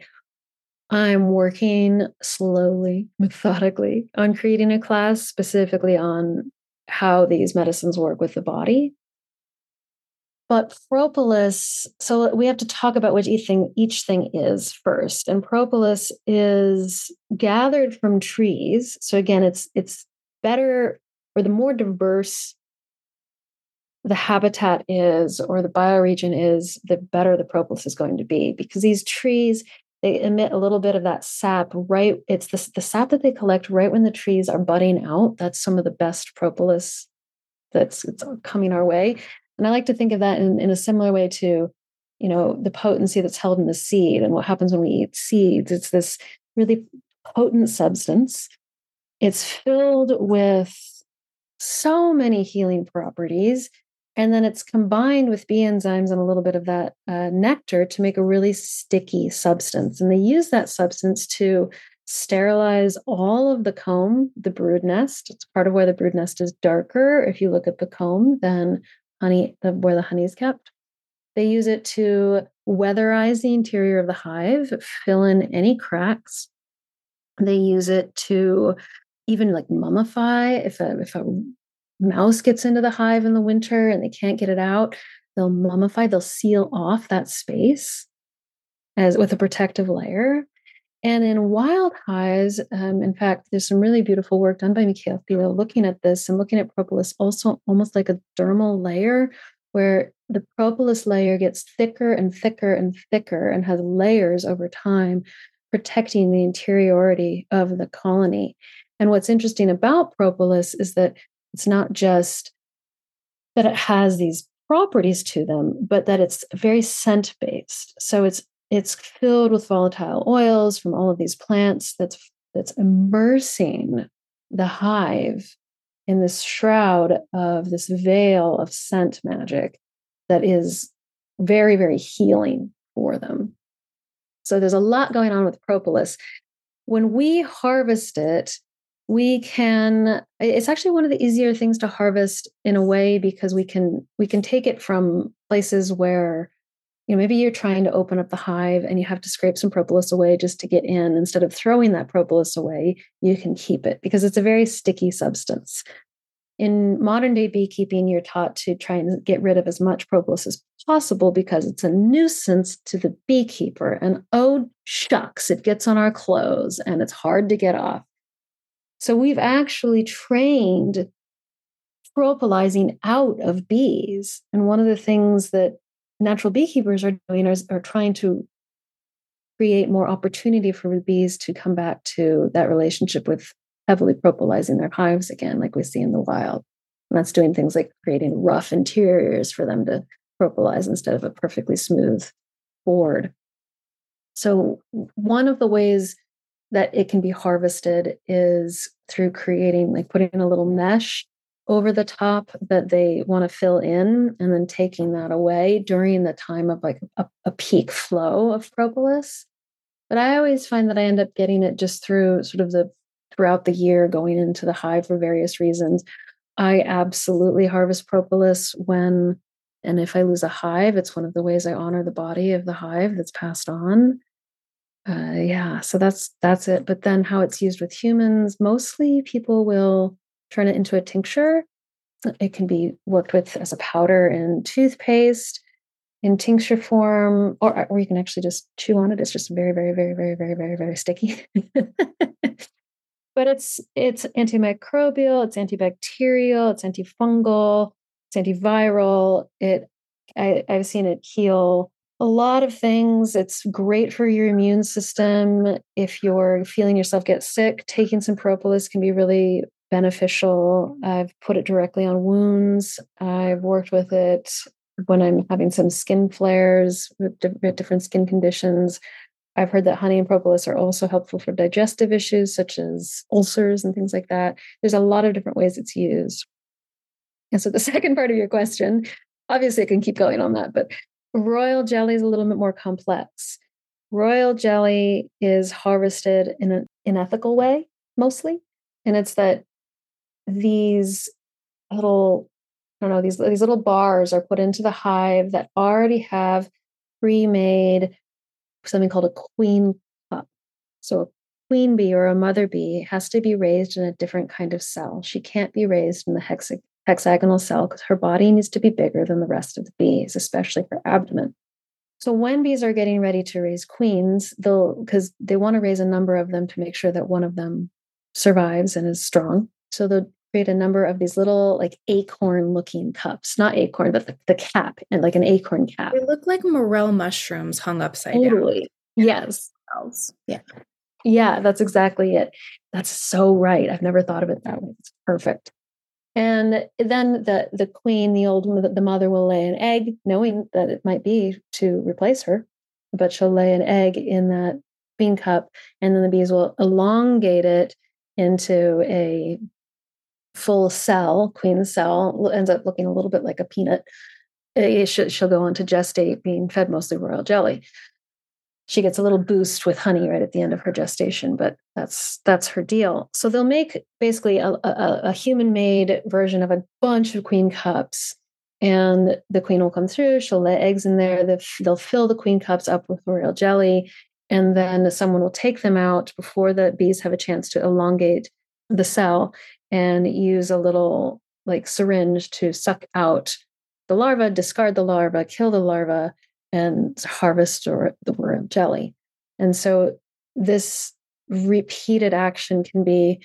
I'm working slowly, methodically on creating a class specifically on how these medicines work with the body but propolis, so we have to talk about what each thing, each thing is first. And propolis is gathered from trees. So again, it's it's better or the more diverse the habitat is or the bioregion is, the better the propolis is going to be because these trees they emit a little bit of that sap right it's the, the sap that they collect right when the trees are budding out that's some of the best propolis that's coming our way and I like to think of that in, in a similar way to you know, the potency that's held in the seed and what happens when we eat seeds. It's this really potent substance. It's filled with so many healing properties. And then it's combined with bee enzymes and a little bit of that uh, nectar to make a really sticky substance. And they use that substance to sterilize all of the comb, the brood nest. It's part of why the brood nest is darker if you look at the comb than honey, the, where the honey is kept. They use it to weatherize the interior of the hive, fill in any cracks. They use it to even like mummify if a if a mouse gets into the hive in the winter and they can't get it out, they'll mummify, they'll seal off that space as with a protective layer. And in wild hives, um, in fact, there's some really beautiful work done by Michael Thiele looking at this and looking at propolis also almost like a dermal layer where the propolis layer gets thicker and thicker and thicker and has layers over time, protecting the interiority of the colony. And what's interesting about propolis is that it's not just that it has these properties to them, but that it's very scent based. So it's it's filled with volatile oils from all of these plants that's that's immersing the hive in this shroud of this veil of scent magic that is very very healing for them so there's a lot going on with propolis when we harvest it we can it's actually one of the easier things to harvest in a way because we can we can take it from places where you know maybe you're trying to open up the hive and you have to scrape some propolis away just to get in. Instead of throwing that propolis away you can keep it because it's a very sticky substance. In modern day beekeeping you're taught to try and get rid of as much propolis as possible because it's a nuisance to the beekeeper. And oh shucks it gets on our clothes and it's hard to get off so we've actually trained propolizing out of bees. And one of the things that natural beekeepers are doing is are trying to create more opportunity for the bees to come back to that relationship with heavily propolizing their hives again, like we see in the wild. And that's doing things like creating rough interiors for them to propolize instead of a perfectly smooth board. So, one of the ways that it can be harvested is through creating like putting a little mesh over the top that they want to fill in and then taking that away during the time of like a, a, peak flow of propolis. But i always find that i end up getting it just through sort of the throughout the year going into the hive for various reasons. I absolutely harvest propolis when and if i lose a hive it's one of the ways i honor the body of the hive that's passed on uh, yeah so that's that's it but then how it's used with humans mostly people will turn it into a tincture. It can be worked with as a powder in toothpaste in tincture form or, or you can actually just chew on it it's just very very very very very very very sticky. But it's it's antimicrobial it's antibacterial it's antifungal it's antiviral it I, i've seen it heal a lot of things. It's great for your immune system. If you're feeling yourself get sick, taking some propolis can be really beneficial. I've put it directly on wounds. I've worked with it when I'm having some skin flares with different skin conditions. I've heard that honey and propolis are also helpful for digestive issues such as ulcers and things like that. There's a lot of different ways it's used. And so the second part of your question, obviously I can keep going on that, but royal jelly is a little bit more complex. Royal jelly is harvested in an unethical way, mostly. And it's that these little, I don't know, these, these little bars are put into the hive that already have pre made something called a queen cup. So a queen bee or a mother bee has to be raised in a different kind of cell. She can't be raised in the hexa- hexagonal cell because her body needs to be bigger than the rest of the bees, especially her abdomen. So when bees are getting ready to raise queens, they'll because they want to raise a number of them to make sure that one of them survives and is strong. So they'll create a number of these little like acorn looking cups, not acorn, but the, the cap and like an acorn cap. They look like morel mushrooms hung upside totally. down. Yes. Yeah. Yeah, that's exactly it. That's so right. I've never thought of it that way. It's perfect. And then the the queen, the old the mother will lay an egg, knowing that it might be to replace her, but she'll lay an egg in that bean cup, and then the bees will elongate it into a full cell, queen cell, ends up looking a little bit like a peanut. She'll go on to gestate, being fed mostly royal jelly. She gets a little boost with honey right at the end of her gestation, but that's that's her deal. So they'll make basically a, a, a human-made version of a bunch of queen cups, and the queen will come through. She'll lay eggs in there. They'll fill the queen cups up with royal jelly, and then someone will take them out before the bees have a chance to elongate the cell and use a little like syringe to suck out the larva, discard the larva, kill the larva, and harvest or the royal jelly. And so this repeated action can be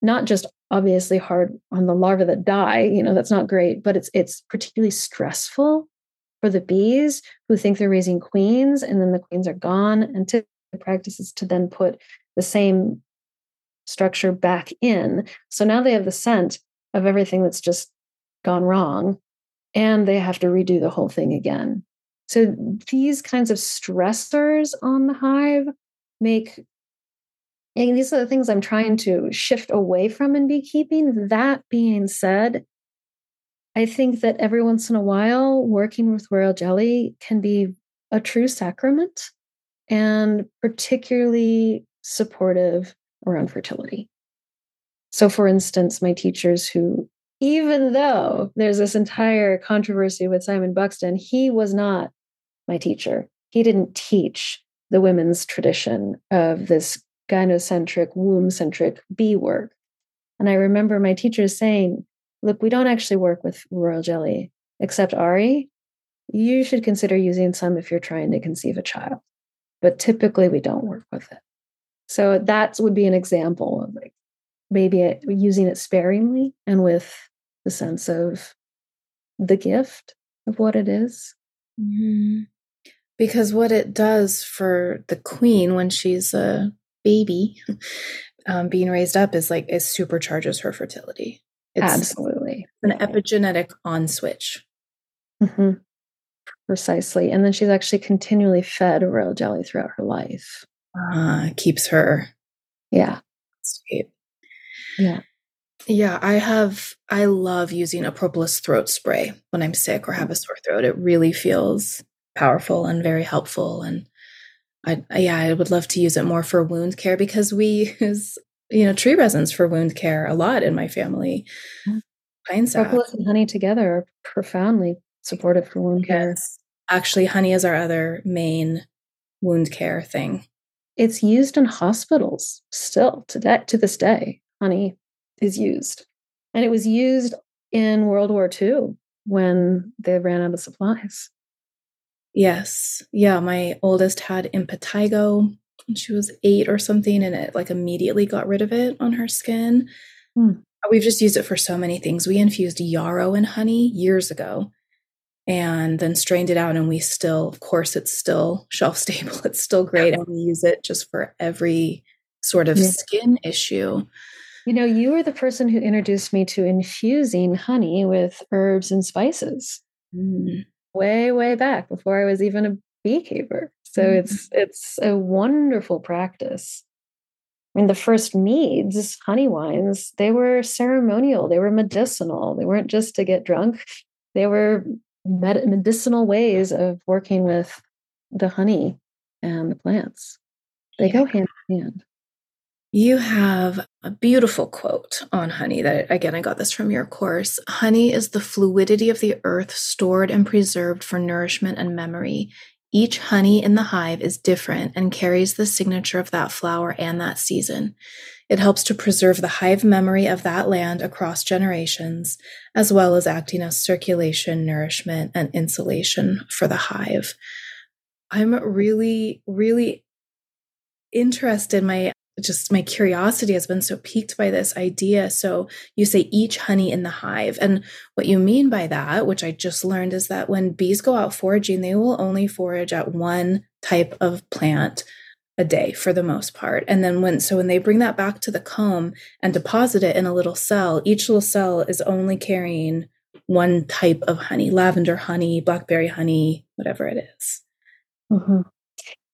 not just obviously hard on the larvae that die, you know, that's not great, but it's it's particularly stressful for the bees who think they're raising queens and then the queens are gone. And to the practice is to then put the same structure back in. So now they have the scent of everything that's just gone wrong and they have to redo the whole thing again. So these kinds of stressors on the hive make and these are the things I'm trying to shift away from in beekeeping. That being said, I think that every once in a while, working with royal jelly can be a true sacrament and particularly supportive around fertility. So, for instance, my teachers who, even though there's this entire controversy with Simon Buxton, he was not my teacher. He didn't teach the women's tradition of this gynocentric, womb centric bee work. And I remember my teachers saying, Look, we don't actually work with royal jelly, except Ari. You should consider using some if you're trying to conceive a child. But typically, we don't work with it. So that would be an example of like maybe using it sparingly and with the sense of the gift of what it is. Mm-hmm. Because what it does for the queen when she's a baby um, being raised up is like it supercharges her fertility. It's Absolutely. An epigenetic on switch. Mm-hmm. Precisely. And then she's actually continually fed royal jelly throughout her life. Uh, keeps her. Yeah. Yeah. Yeah, I have, I love using a propolis throat spray when I'm sick or have a sore throat. It really feels powerful and very helpful. And I, yeah, I would love to use it more for wound care because we use, you know, tree resins for wound care a lot in my family. Mm. Pine sap. Propolis and honey together are profoundly supportive for wound care. Yes. Actually, honey is our other main wound care thing. It's used in hospitals still to, that, to this day. Honey is used. And it was used in World War II when they ran out of supplies. Yes. Yeah. My oldest had impetigo when she was eight or something, and it like immediately got rid of it on her skin. Hmm. We've just used it for so many things. We infused yarrow in honey years ago and then strained it out. And we still, of course, it's still shelf stable. It's still great. And we use it just for every sort of yeah. skin issue. You know, you were the person who introduced me to infusing honey with herbs and spices. Mm way way back before i was even a beekeeper so mm-hmm. it's it's a wonderful practice I mean, the first meads, honey wines, they were ceremonial, they were medicinal. They weren't just to get drunk, they were med- medicinal ways of working with the honey and the plants. They yeah. go hand in hand. You have a beautiful quote on honey that, again, I got this from your course. Honey is the fluidity of the earth stored and preserved for nourishment and memory. Each honey in the hive is different and carries the signature of that flower and that season. It helps to preserve the hive memory of that land across generations, as well as acting as circulation, nourishment, and insulation for the hive. I'm really, really interested. My just my curiosity has been so piqued by this idea. So you say each honey in the hive. And what you mean by that, which I just learned, is that when bees go out foraging, they will only forage at one type of plant a day for the most part. And then when so when they bring that back to the comb and deposit it in a little cell, each little cell is only carrying one type of honey, lavender honey, blackberry honey, whatever it is. Mm-hmm.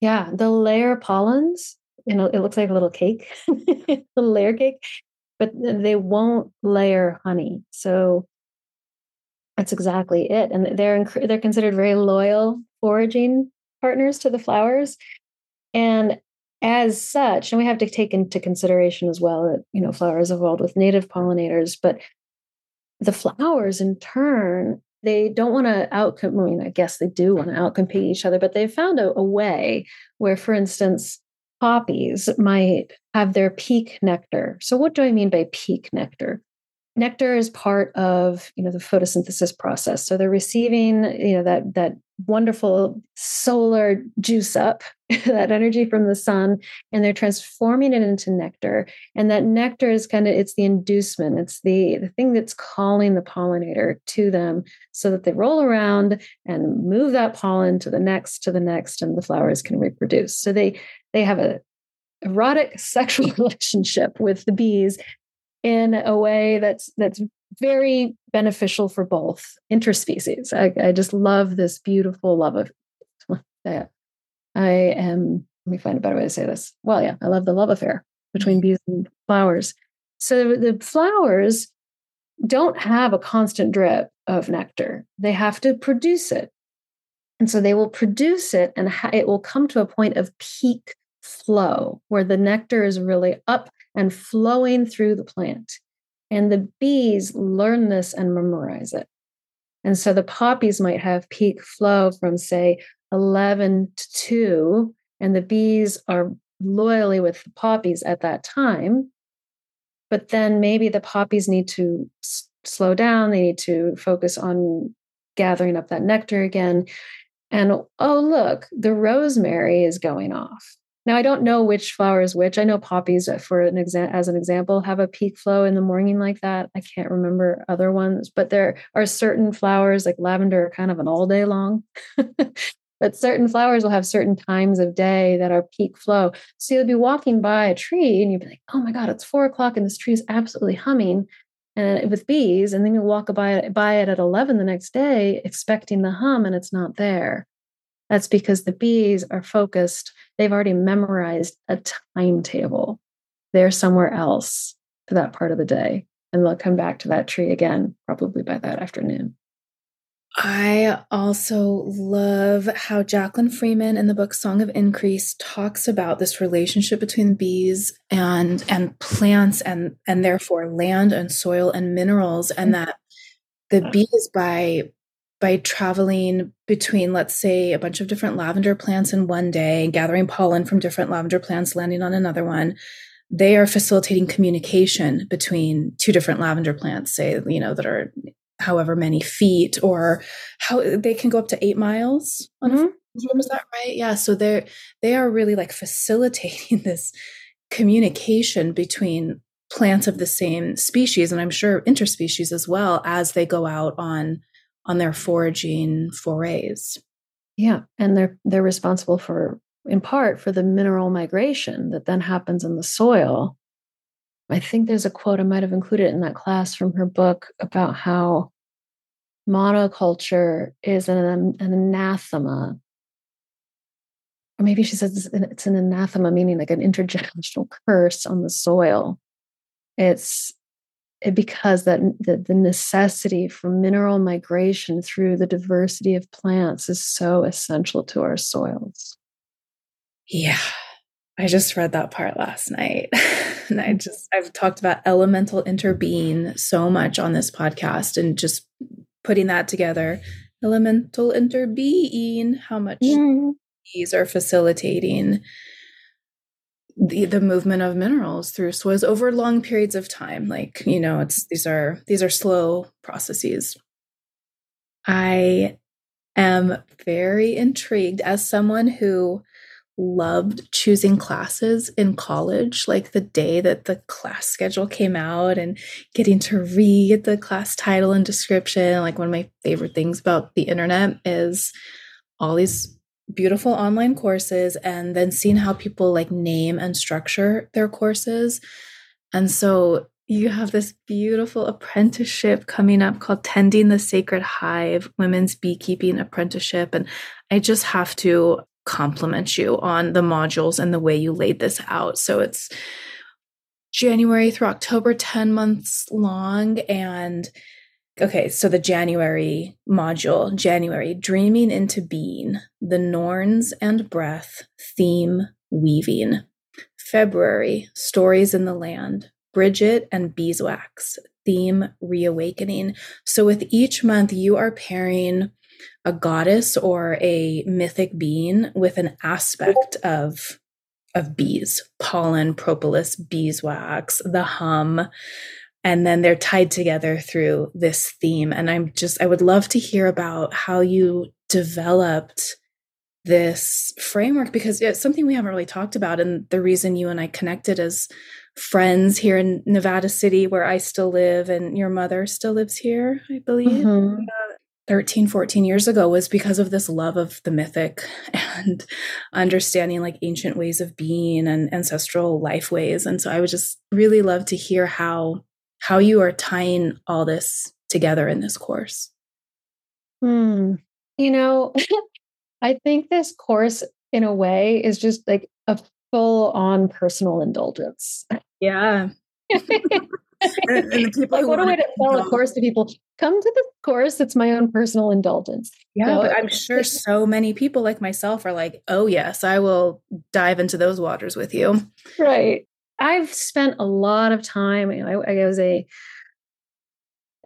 Yeah, the layer pollens, you know, it looks like a little cake, a little layer cake, but they won't layer honey. So that's exactly it. And they're they're considered very loyal foraging partners to the flowers. And as such, and we have to take into consideration as well that, you know, flowers evolved with native pollinators, but the flowers in turn, they don't want to outcompete, I mean, I guess they do want to outcompete each other, but they've found a, a way where, for instance, poppies might have their peak nectar. So, what do I mean by peak nectar? nectar is part of you know the photosynthesis process so they're receiving you know that that wonderful solar juice up that energy from the sun and they're transforming it into nectar and that nectar is kind of it's the inducement it's the the thing that's calling the pollinator to them so that they roll around and move that pollen to the next to the next and the flowers can reproduce so they they have a erotic sexual relationship with the bees in a way that's that's very beneficial for both interspecies. I, I just love this beautiful love of that. I am. Let me find a better way to say this. Well, yeah, I love the love affair between mm-hmm. bees and flowers. So the flowers don't have a constant drip of nectar; they have to produce it, and so they will produce it, and it will come to a point of peak flow where the nectar is really up and flowing through the plant. And the bees learn this and memorize it. And so the poppies might have peak flow from, say, 11 to 2, and the bees are loyally with the poppies at that time. But then maybe the poppies need to s- slow down, they need to focus on gathering up that nectar again. And oh, look, the rosemary is going off. Now I don't know which flower is which. I know poppies, uh, for an exa- as an example, have a peak flow in the morning like that. I can't remember other ones, but there are certain flowers like lavender kind of an all day long. but certain flowers will have certain times of day that are peak flow. So you'll be walking by a tree and you'll be like, "Oh my god, it's four o'clock and this tree is absolutely humming." And with bees, and then you walk by by it at eleven the next day, expecting the hum, and it's not there. That's because the bees are focused, they've already memorized a timetable. They're somewhere else for that part of the day. And they'll come back to that tree again, probably by that afternoon. I also love how Jacqueline Freeman in the book Song of Increase talks about this relationship between bees and and plants and and therefore land and soil and minerals and that the mm-hmm. bees by by traveling between, let's say, a bunch of different lavender plants in one day, gathering pollen from different lavender plants, landing on another one, they are facilitating communication between two different lavender plants, say, you know, that are however many feet or how they can go up to eight miles on mm-hmm. a is that right yeah so they're they are really like facilitating this communication between plants of the same species and i'm sure interspecies as well as they go out on on their foraging forays. Yeah, and they're they're responsible for in part for the mineral migration that then happens in the soil. I think there's a quote I might have included in that class from her book about how monoculture is an, an anathema. Or maybe she says it's an anathema, meaning like an intergenerational curse on the soil. It's because that the, the necessity for mineral migration through the diversity of plants is so essential to our soils. Yeah. I just read that part last night. and I just I've talked about elemental interbeing so much on this podcast and just putting that together. Elemental interbeing, how much mm. these are facilitating the, the movement of minerals through soils over long periods of time like you know it's these are these are slow processes i am very intrigued as someone who loved choosing classes in college like the day that the class schedule came out and getting to read the class title and description like one of my favorite things about the internet is all these beautiful online courses and then seeing how people like name and structure their courses. And so you have this beautiful apprenticeship coming up called Tending the Sacred Hive Women's Beekeeping Apprenticeship. And I just have to compliment you on the modules and the way you laid this out. So it's January through October, 10 months long. And okay, so the January module, January, dreaming into being, the Norns and breath, theme weaving. February, stories in the land, Bridget and beeswax, theme reawakening. So with each month, you are pairing a goddess or a mythic being with an aspect of of bees, pollen, propolis, beeswax, the hum, and then they're tied together through this theme and I'm just I would love to hear about how you developed this framework because it's something we haven't really talked about and the reason you and I connected as friends here in Nevada City where I still live and your mother still lives here, I believe. Mm-hmm. 13, 14 years ago was because of this love of the mythic and understanding like ancient ways of being and ancestral life ways. And so I would just really love to hear how how you are tying all this together in this course. Hmm. You know, I think this course in a way is just like a full on personal indulgence. Yeah. and, and like, what a way to sell a course to people. Come to the course. It's my own personal indulgence. Yeah, so, but I'm sure so many people like myself are like, oh, yes, I will dive into those waters with you. Right. I've spent a lot of time. I, I was a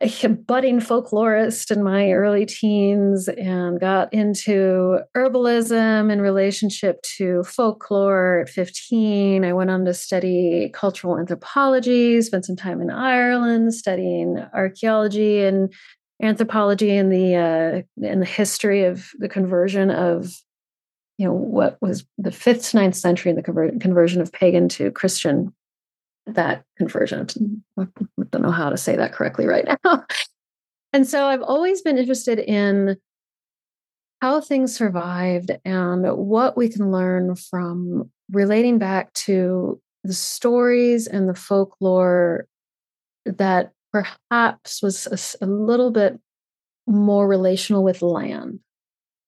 a budding folklorist in my early teens and got into herbalism in relationship to folklore at 15. I went on to study cultural anthropology, spent some time in Ireland studying archaeology and anthropology and the uh, and the history of the conversion of you know what was the fifth to ninth century and the conver- conversion of pagan to Christian that conversion. I don't know how to say that correctly right now. and so I've always been interested in how things survived and what we can learn from relating back to the stories and the folklore that perhaps was a, a little bit more relational with land.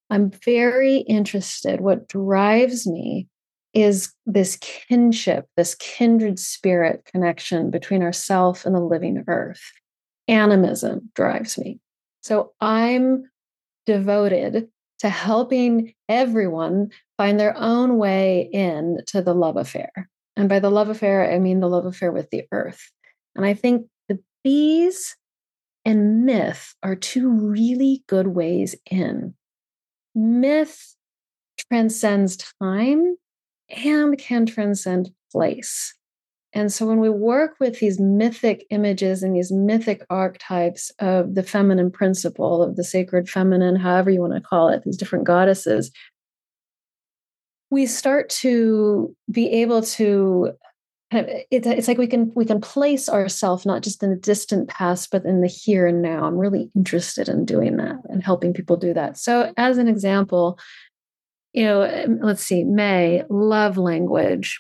I'm very interested. What drives me is this kinship, this kindred spirit connection between ourself and the living earth. Animism drives me. So I'm devoted to helping everyone find their own way in to the love affair. And by the love affair, I mean the love affair with the earth. And I think the bees and myth are two really good ways in. Myth transcends time and can transcend place. And so when we work with these mythic images and these mythic archetypes of the feminine principle, of the sacred feminine, however you want to call it, these different goddesses, we start to be able to kind of it's like we can we can place ourselves not just in the distant past but in the here and now i'm really interested in doing that and helping people do that so as an example you know, um, let's see, May, love language.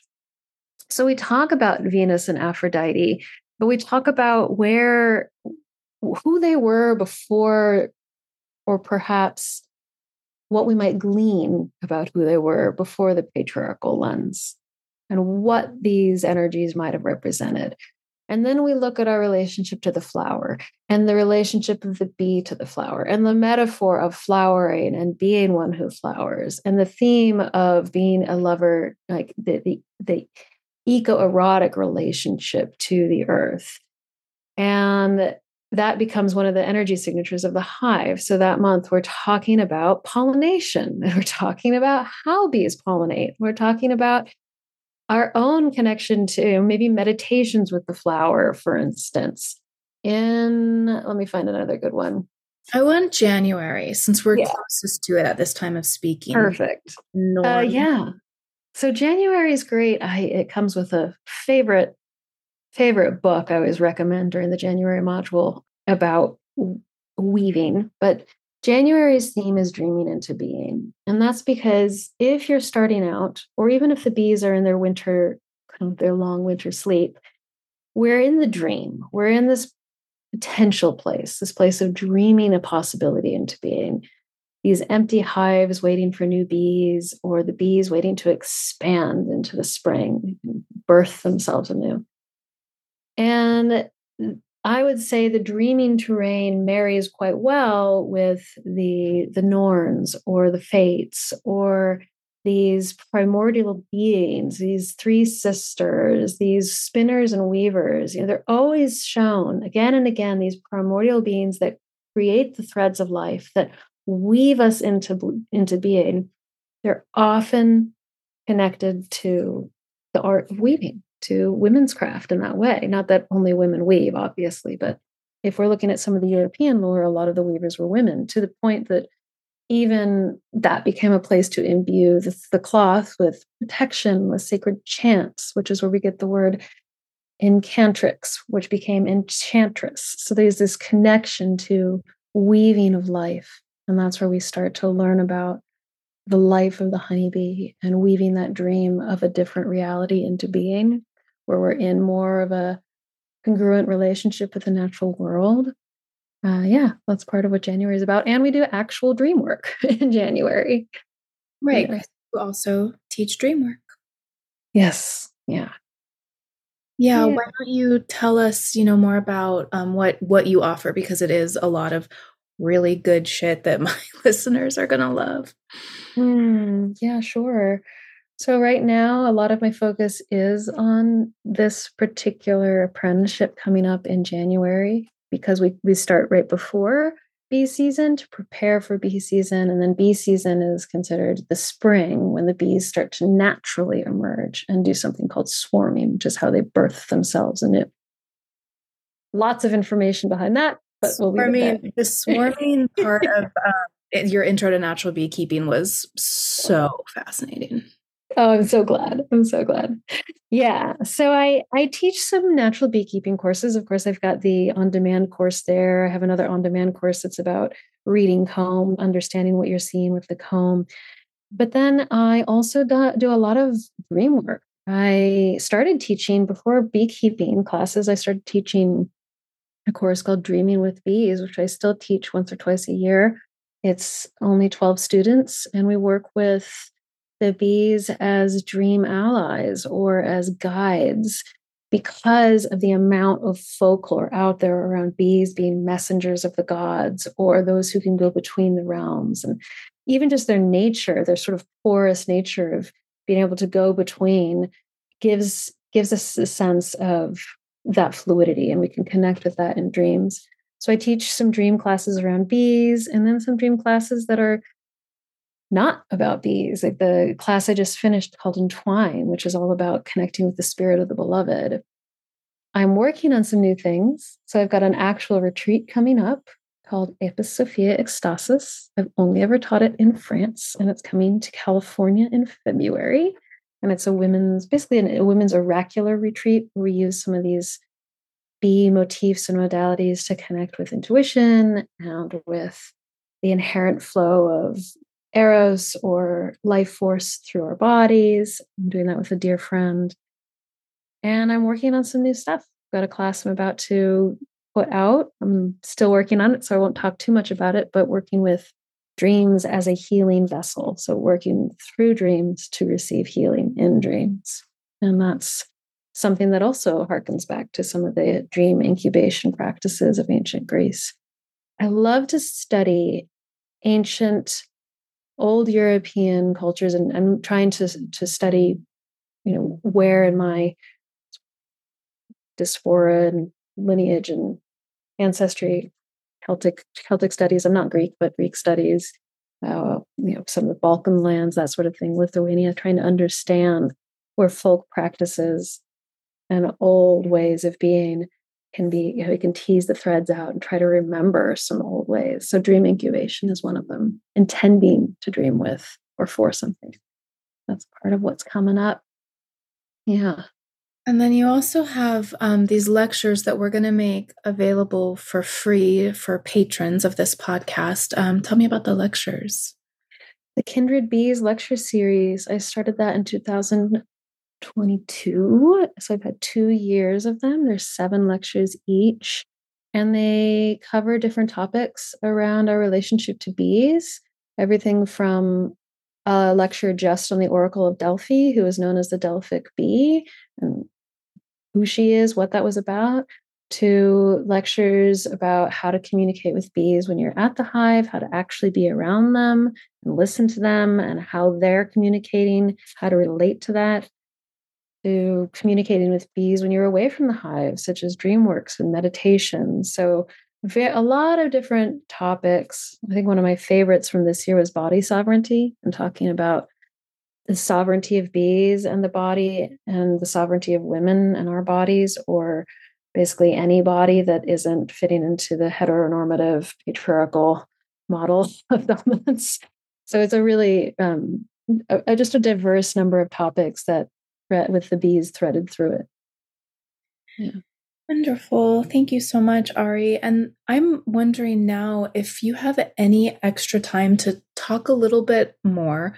So we talk about Venus and Aphrodite, but we talk about where, who they were before, or perhaps what we might glean about who they were before the patriarchal lens and what these energies might have represented. And then we look at our relationship to the flower and the relationship of the bee to the flower and the metaphor of flowering and being one who flowers and the theme of being a lover, like the, the, the eco-erotic relationship to the earth. And that becomes one of the energy signatures of the hive. So that month, we're talking about pollination. And we're talking about how bees pollinate. We're talking about our own connection to maybe meditations with the flower, for instance. In, let me find another good one. I want January since we're yeah. closest to it at this time of speaking. Perfect. Uh, yeah. So January is great. I it comes with a favorite favorite book I always recommend during the January module about weaving. But January's theme is dreaming into being. And that's because if you're starting out, or even if the bees are in their winter, kind of their long winter sleep, we're in the dream. We're in this potential place, this place of dreaming a possibility into being. These empty hives waiting for new bees, or the bees waiting to expand into the spring, birth themselves anew. And I would say the dreaming terrain marries quite well with the the Norns or the Fates or these primordial beings, these three sisters, these spinners and weavers, you know, they're always shown again and again, these primordial beings that create the threads of life, that weave us into, into being. They're often connected to the art of weaving, to women's craft in that way. Not that only women weave, obviously, but if we're looking at some of the European lore, a lot of the weavers were women to the point that even that became a place to imbue the, the, cloth with protection, with sacred chants, which is where we get the word incantrix, which became enchantress. So there's this connection to weaving of life. And that's where we start to learn about the life of the honeybee and weaving that dream of a different reality into being, where we're in more of a congruent relationship with the natural world uh, yeah, that's part of what January is about. And we do actual dream work in January. Right. Yeah. You also teach dream work. Yes. Yeah. yeah. Yeah. Why don't you tell us, you know, more about um, what what you offer because it is a lot of really good shit that my listeners are gonna love. Mm, yeah, sure. So right now, a lot of my focus is on this particular apprenticeship coming up in January because we, we start right before bee season to prepare for bee season. And then bee season is considered the spring when the bees start to naturally emerge and do something called swarming, which is how they birth themselves anew. Lots of information behind that, but we'll swarming, the swarming part of uh, your intro to natural beekeeping was so fascinating. Oh, I'm so glad. I'm so glad. Yeah. So I I teach some natural beekeeping courses. Of course, I've got the on-demand course there. I have another on-demand course that's about reading comb, understanding what you're seeing with the comb. But then I also do, do a lot of dream work. I started teaching before beekeeping classes. I started teaching a course called Dreaming with Bees, which I still teach once or twice a year. It's only 12 students, and we work with the bees as dream allies or as guides because of the amount of folklore out there around bees being messengers of the gods or those who can go between the realms. And even just their nature their sort of porous nature of being able to go between gives gives us a sense of that fluidity and we can connect with that in dreams. So i teach some dream classes around bees and then some dream classes that are not about bees. Like the class I just finished called Entwine, which is all about connecting with the spirit of the beloved. I'm working on some new things. So I've got an actual retreat coming up called Apis Sophia Ecstasis. I've only ever taught it in France, and it's coming to California in February. And it's a women's, basically a women's oracular retreat where we use some of these bee motifs and modalities to connect with intuition and with the inherent flow of eros or life force through our bodies. I'm doing that with a dear friend. And I'm working on some new stuff. I've got a class I'm about to put out. I'm still working on it, so I won't talk too much about it, but working with dreams as a healing vessel. So, working through dreams to receive healing in dreams. And that's something that also harkens back to some of the dream incubation practices of ancient Greece. I love to study ancient old European cultures, and I'm trying to to study, you know, where in my diaspora and lineage and ancestry, Celtic Celtic studies. I'm not Greek, but Greek studies. Uh, you know, some of the Balkan lands, that sort of thing. Lithuania, trying to understand where folk practices and old ways of being can be, you know, you can tease the threads out and try to remember some old ways. So dream incubation is one of them, intending to dream with or for something. That's part of what's coming up. Yeah. And then you also have um, these lectures that we're going to make available for free for patrons of this podcast. Um, tell me about the lectures. The Kindred Bees lecture series, I started that in 2022. So I've had two years of them. There's seven lectures each, and they cover different topics around our relationship to bees. Everything from a lecture just on the Oracle of Delphi, who is known as the Delphic bee, and who she is, what that was about, to lectures about how to communicate with bees when you're at the hive, how to actually be around them and listen to them, and how they're communicating, how to relate to that, to communicating with bees when you're away from the hive, such as dream works and meditation. So, a lot of different topics. I think one of my favorites from this year was body sovereignty and talking about the sovereignty of bees and the body and the sovereignty of women and our bodies or basically any body that isn't fitting into the heteronormative patriarchal model of dominance so it's a really um, a, just a diverse number of topics that with the bees threaded through it yeah Wonderful. Thank you so much, Ari. And I'm wondering now if you have any extra time to talk a little bit more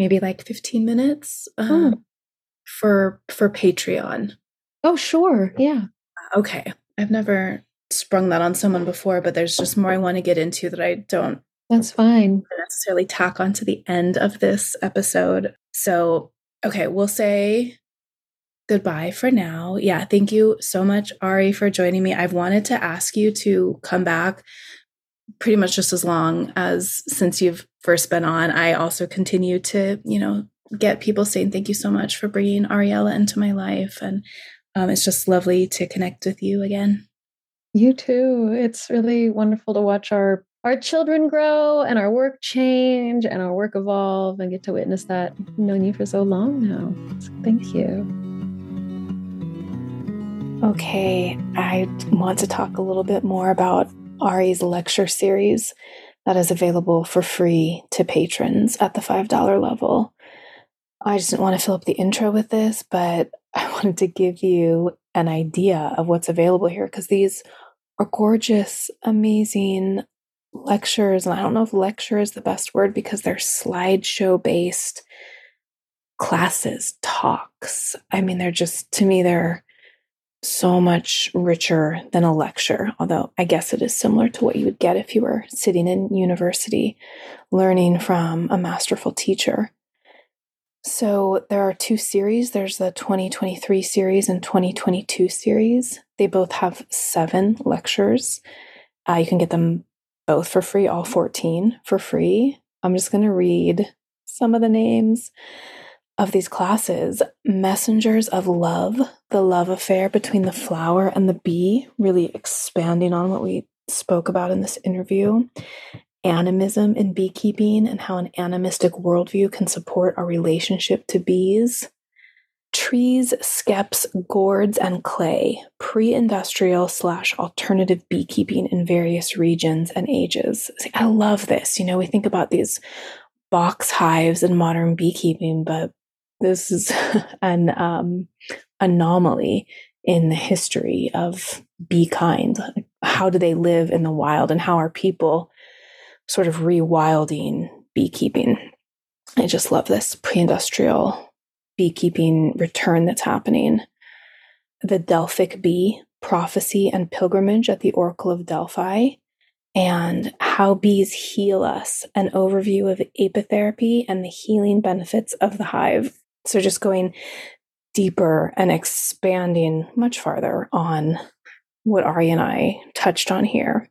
maybe like 15 minutes um, oh. for for Patreon. Oh, sure. Yeah. Okay. I've never sprung that on someone before, but there's just more I want to get into that I don't That's fine. necessarily tack on to the end of this episode. So, okay, we'll say goodbye for now. Yeah, thank you so much Ari for joining me. I've wanted to ask you to come back pretty much just as long as since you've first been on, I also continue to, you know, get people saying thank you so much for bringing Ariella into my life. And um, it's just lovely to connect with you again. You too. It's really wonderful to watch our our children grow and our work change and our work evolve and get to witness that. I've known you for so long now. So thank you. Okay, I want to talk a little bit more about Ari's lecture series that is available for free to patrons at the $5 level. I just didn't want to fill up the intro with this, but I wanted to give you an idea of what's available here because these are gorgeous, amazing lectures. And I don't know if lecture is the best word because they're slideshow based classes, talks. I mean, they're just, to me, they're so much richer than a lecture, although I guess it is similar to what you would get if you were sitting in university learning from a masterful teacher. So there are two series there's the 2023 series and 2022 series. They both have seven lectures. Uh, you can get them both for free, all 14 for free. I'm just going to read some of the names of these classes messengers of love, the love affair between the flower and the bee, really expanding on what we spoke about in this interview. Animism in beekeeping and how an animistic worldview can support our relationship to bees. Trees, skeps, gourds, and clay, pre industrial slash alternative beekeeping in various regions and ages. I love this. You know, we think about these box hives in modern beekeeping, but this is an um, anomaly in the history of bee kind. How do they live in the wild, and how are people sort of rewilding beekeeping? I just love this pre industrial beekeeping return that's happening. The Delphic bee prophecy and pilgrimage at the Oracle of Delphi, and how bees heal us, an overview of apitherapy and the healing benefits of the hive. So just going deeper and expanding much farther on what Ari and I touched on here.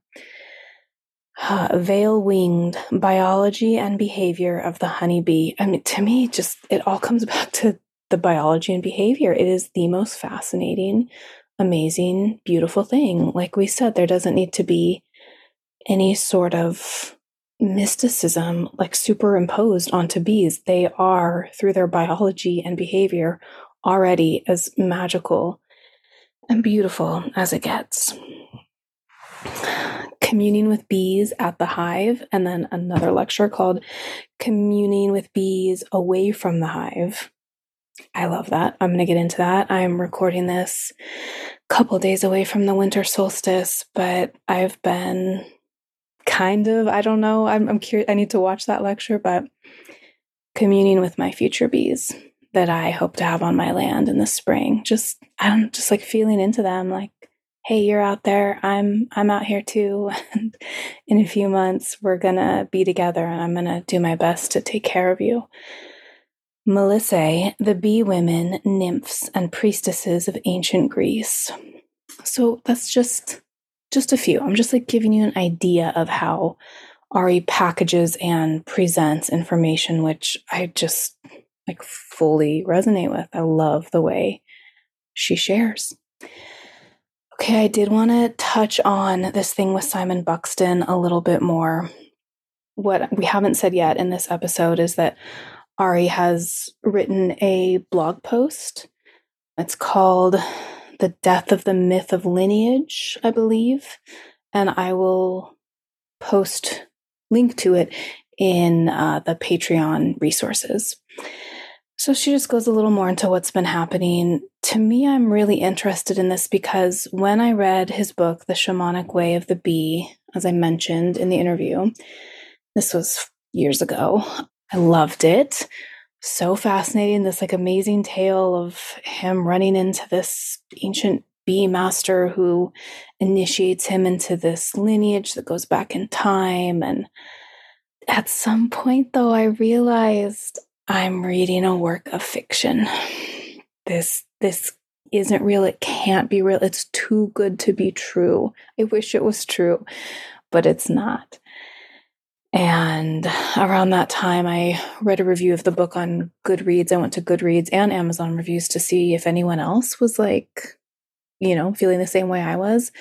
Uh, veil winged biology and behavior of the honeybee. I mean, to me, just it all comes back to the biology and behavior. It is the most fascinating, amazing, beautiful thing. Like we said, there doesn't need to be any sort of mysticism like superimposed onto bees. They are, through their biology and behavior, already as magical and beautiful as it gets. Communing with bees at the hive, and then another lecture called Communing with Bees Away from the Hive. I love that. I'm going to get into that. I'm recording this a couple days away from the winter solstice, but I've been kind of, I don't know, I'm, I'm curious. I need to watch that lecture, but communing with my future bees that I hope to have on my land in the spring. Just, I'm just like feeling into them like, hey, you're out there. I'm, I'm out here too. And in a few months, we're to be together and I'm to do my best to take care of you. Melissae, the bee women, nymphs, and priestesses of ancient Greece. So that's just just a few. I'm just like giving you an idea of how Ari packages and presents information, which I just like fully resonate with. I love the way she shares. Okay, I did want to touch on this thing with Simon Buxton a little bit more. What we haven't said yet in this episode is that Ari has written a blog post. It's called The Death of the Myth of Lineage, I believe. And I will post link to it in uh, the Patreon resources. So she just goes a little more into what's been happening. To me, I'm really interested in this because when I read his book, The Shamanic Way of the Bee, as I mentioned in the interview, this was years ago, I loved it. So fascinating. This like amazing tale of him running into this ancient bee master who initiates him into this lineage that goes back in time. And at some point, though, I realized I'm reading a work of fiction. This, this isn't real. It can't be real. It's too good to be true. I wish it was true, but it's not. And around that time, I read a review of the book on Goodreads. I went to Goodreads and Amazon reviews to see if anyone else was like, you know, feeling the same way I was.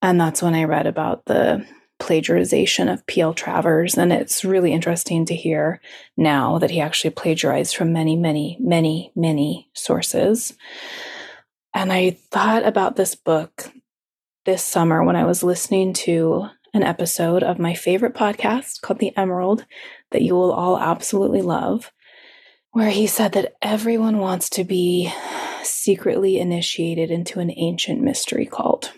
And that's when I read about the plagiarization of P.L. Travers. And it's really interesting to hear now that he actually plagiarized from many, many, many, many sources. And I thought about this book this summer when I was listening to an episode of my favorite podcast called The Emerald that you will all absolutely love, where he said that everyone wants to be secretly initiated into an ancient mystery cult.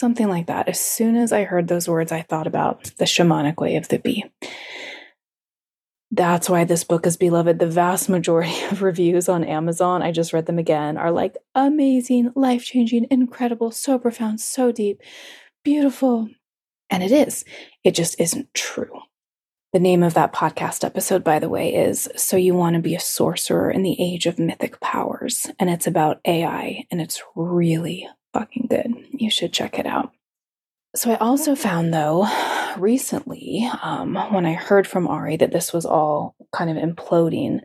Something like that. As soon as I heard those words, I thought about the shamanic way of the bee. That's why this book is beloved. The vast majority of reviews on Amazon, I just read them again, are like amazing, life changing, incredible, so profound, so deep, beautiful, and it is. It just isn't true. The name of that podcast episode, by the way, is So You Want to Be a Sorcerer in the Age of Mythic Powers. And it's about AI, and it's really fucking good. You should check it out. So I also found, though, recently, um, when I heard from Ari that this was all kind of imploding,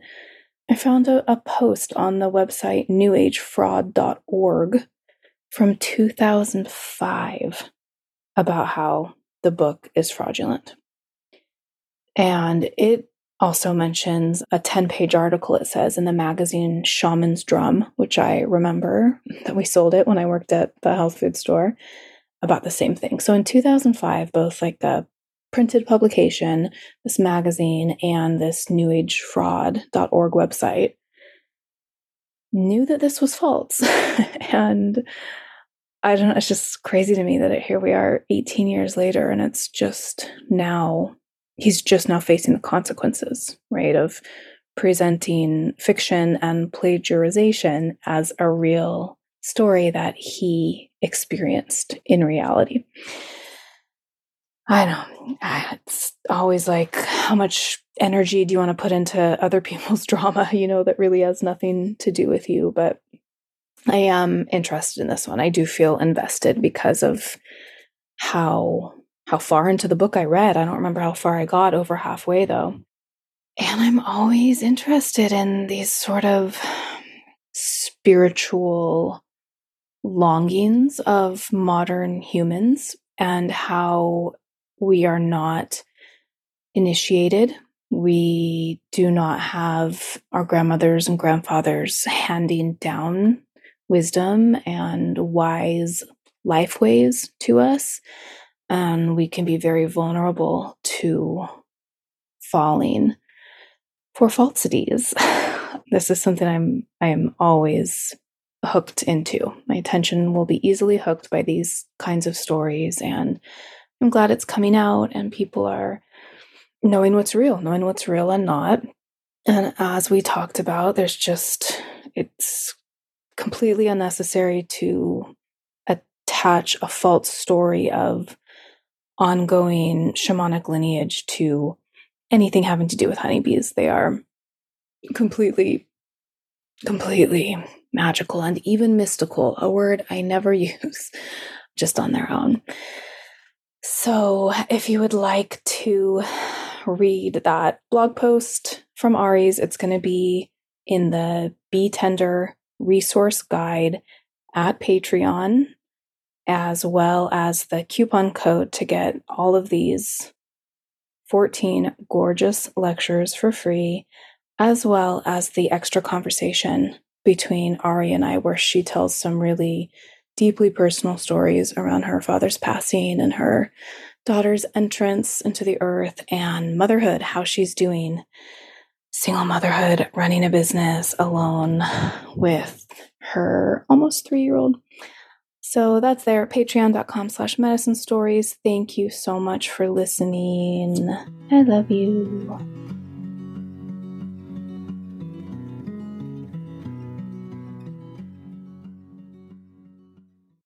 I found a, a post on the website newagefraud.org from 2005 about how the book is fraudulent. And it also mentions a 10 page article, it says, in the magazine Shaman's Drum, which I remember that we sold it when I worked at the health food store, about the same thing. So in 2005, both like the printed publication, this magazine, and this newagefraud.org website knew that this was false. and I don't know, it's just crazy to me that here we are 18 years later and it's just now, he's just now facing the consequences, right, of presenting fiction and plagiarization as a real story that he experienced in reality. I don't. It's always like, how much energy do you want to put into other people's drama, you know, that really has nothing to do with you? But I am interested in this one. I do feel invested because of how how far into the book I read. I don't remember how far I got, over halfway though. And I'm always interested in these sort of spiritual longings of modern humans and how we are not initiated. We do not have our grandmothers and grandfathers handing down wisdom and wise life ways to us. And we can be very vulnerable to falling for falsities. this is something I'm I am always hooked into. My attention will be easily hooked by these kinds of stories and I'm glad it's coming out and people are knowing what's real, knowing what's real and not. And as we talked about, there's just it's completely unnecessary to attach a false story of ongoing shamanic lineage to anything having to do with honeybees. They are completely, completely magical and even mystical, a word I never use just on their own. So, if you would like to read that blog post from Ari's, it's going to be in the Bee Tender resource guide at Patreon, as well as the coupon code to get all of these 14 gorgeous lectures for free, as well as the extra conversation between Ari and I, where she tells some really deeply personal stories around her father's passing and her daughter's entrance into the earth and motherhood, how she's doing single motherhood, running a business alone with her almost three year old. So that's there, patreon.com slash medicine stories. Thank you so much for listening. I love you.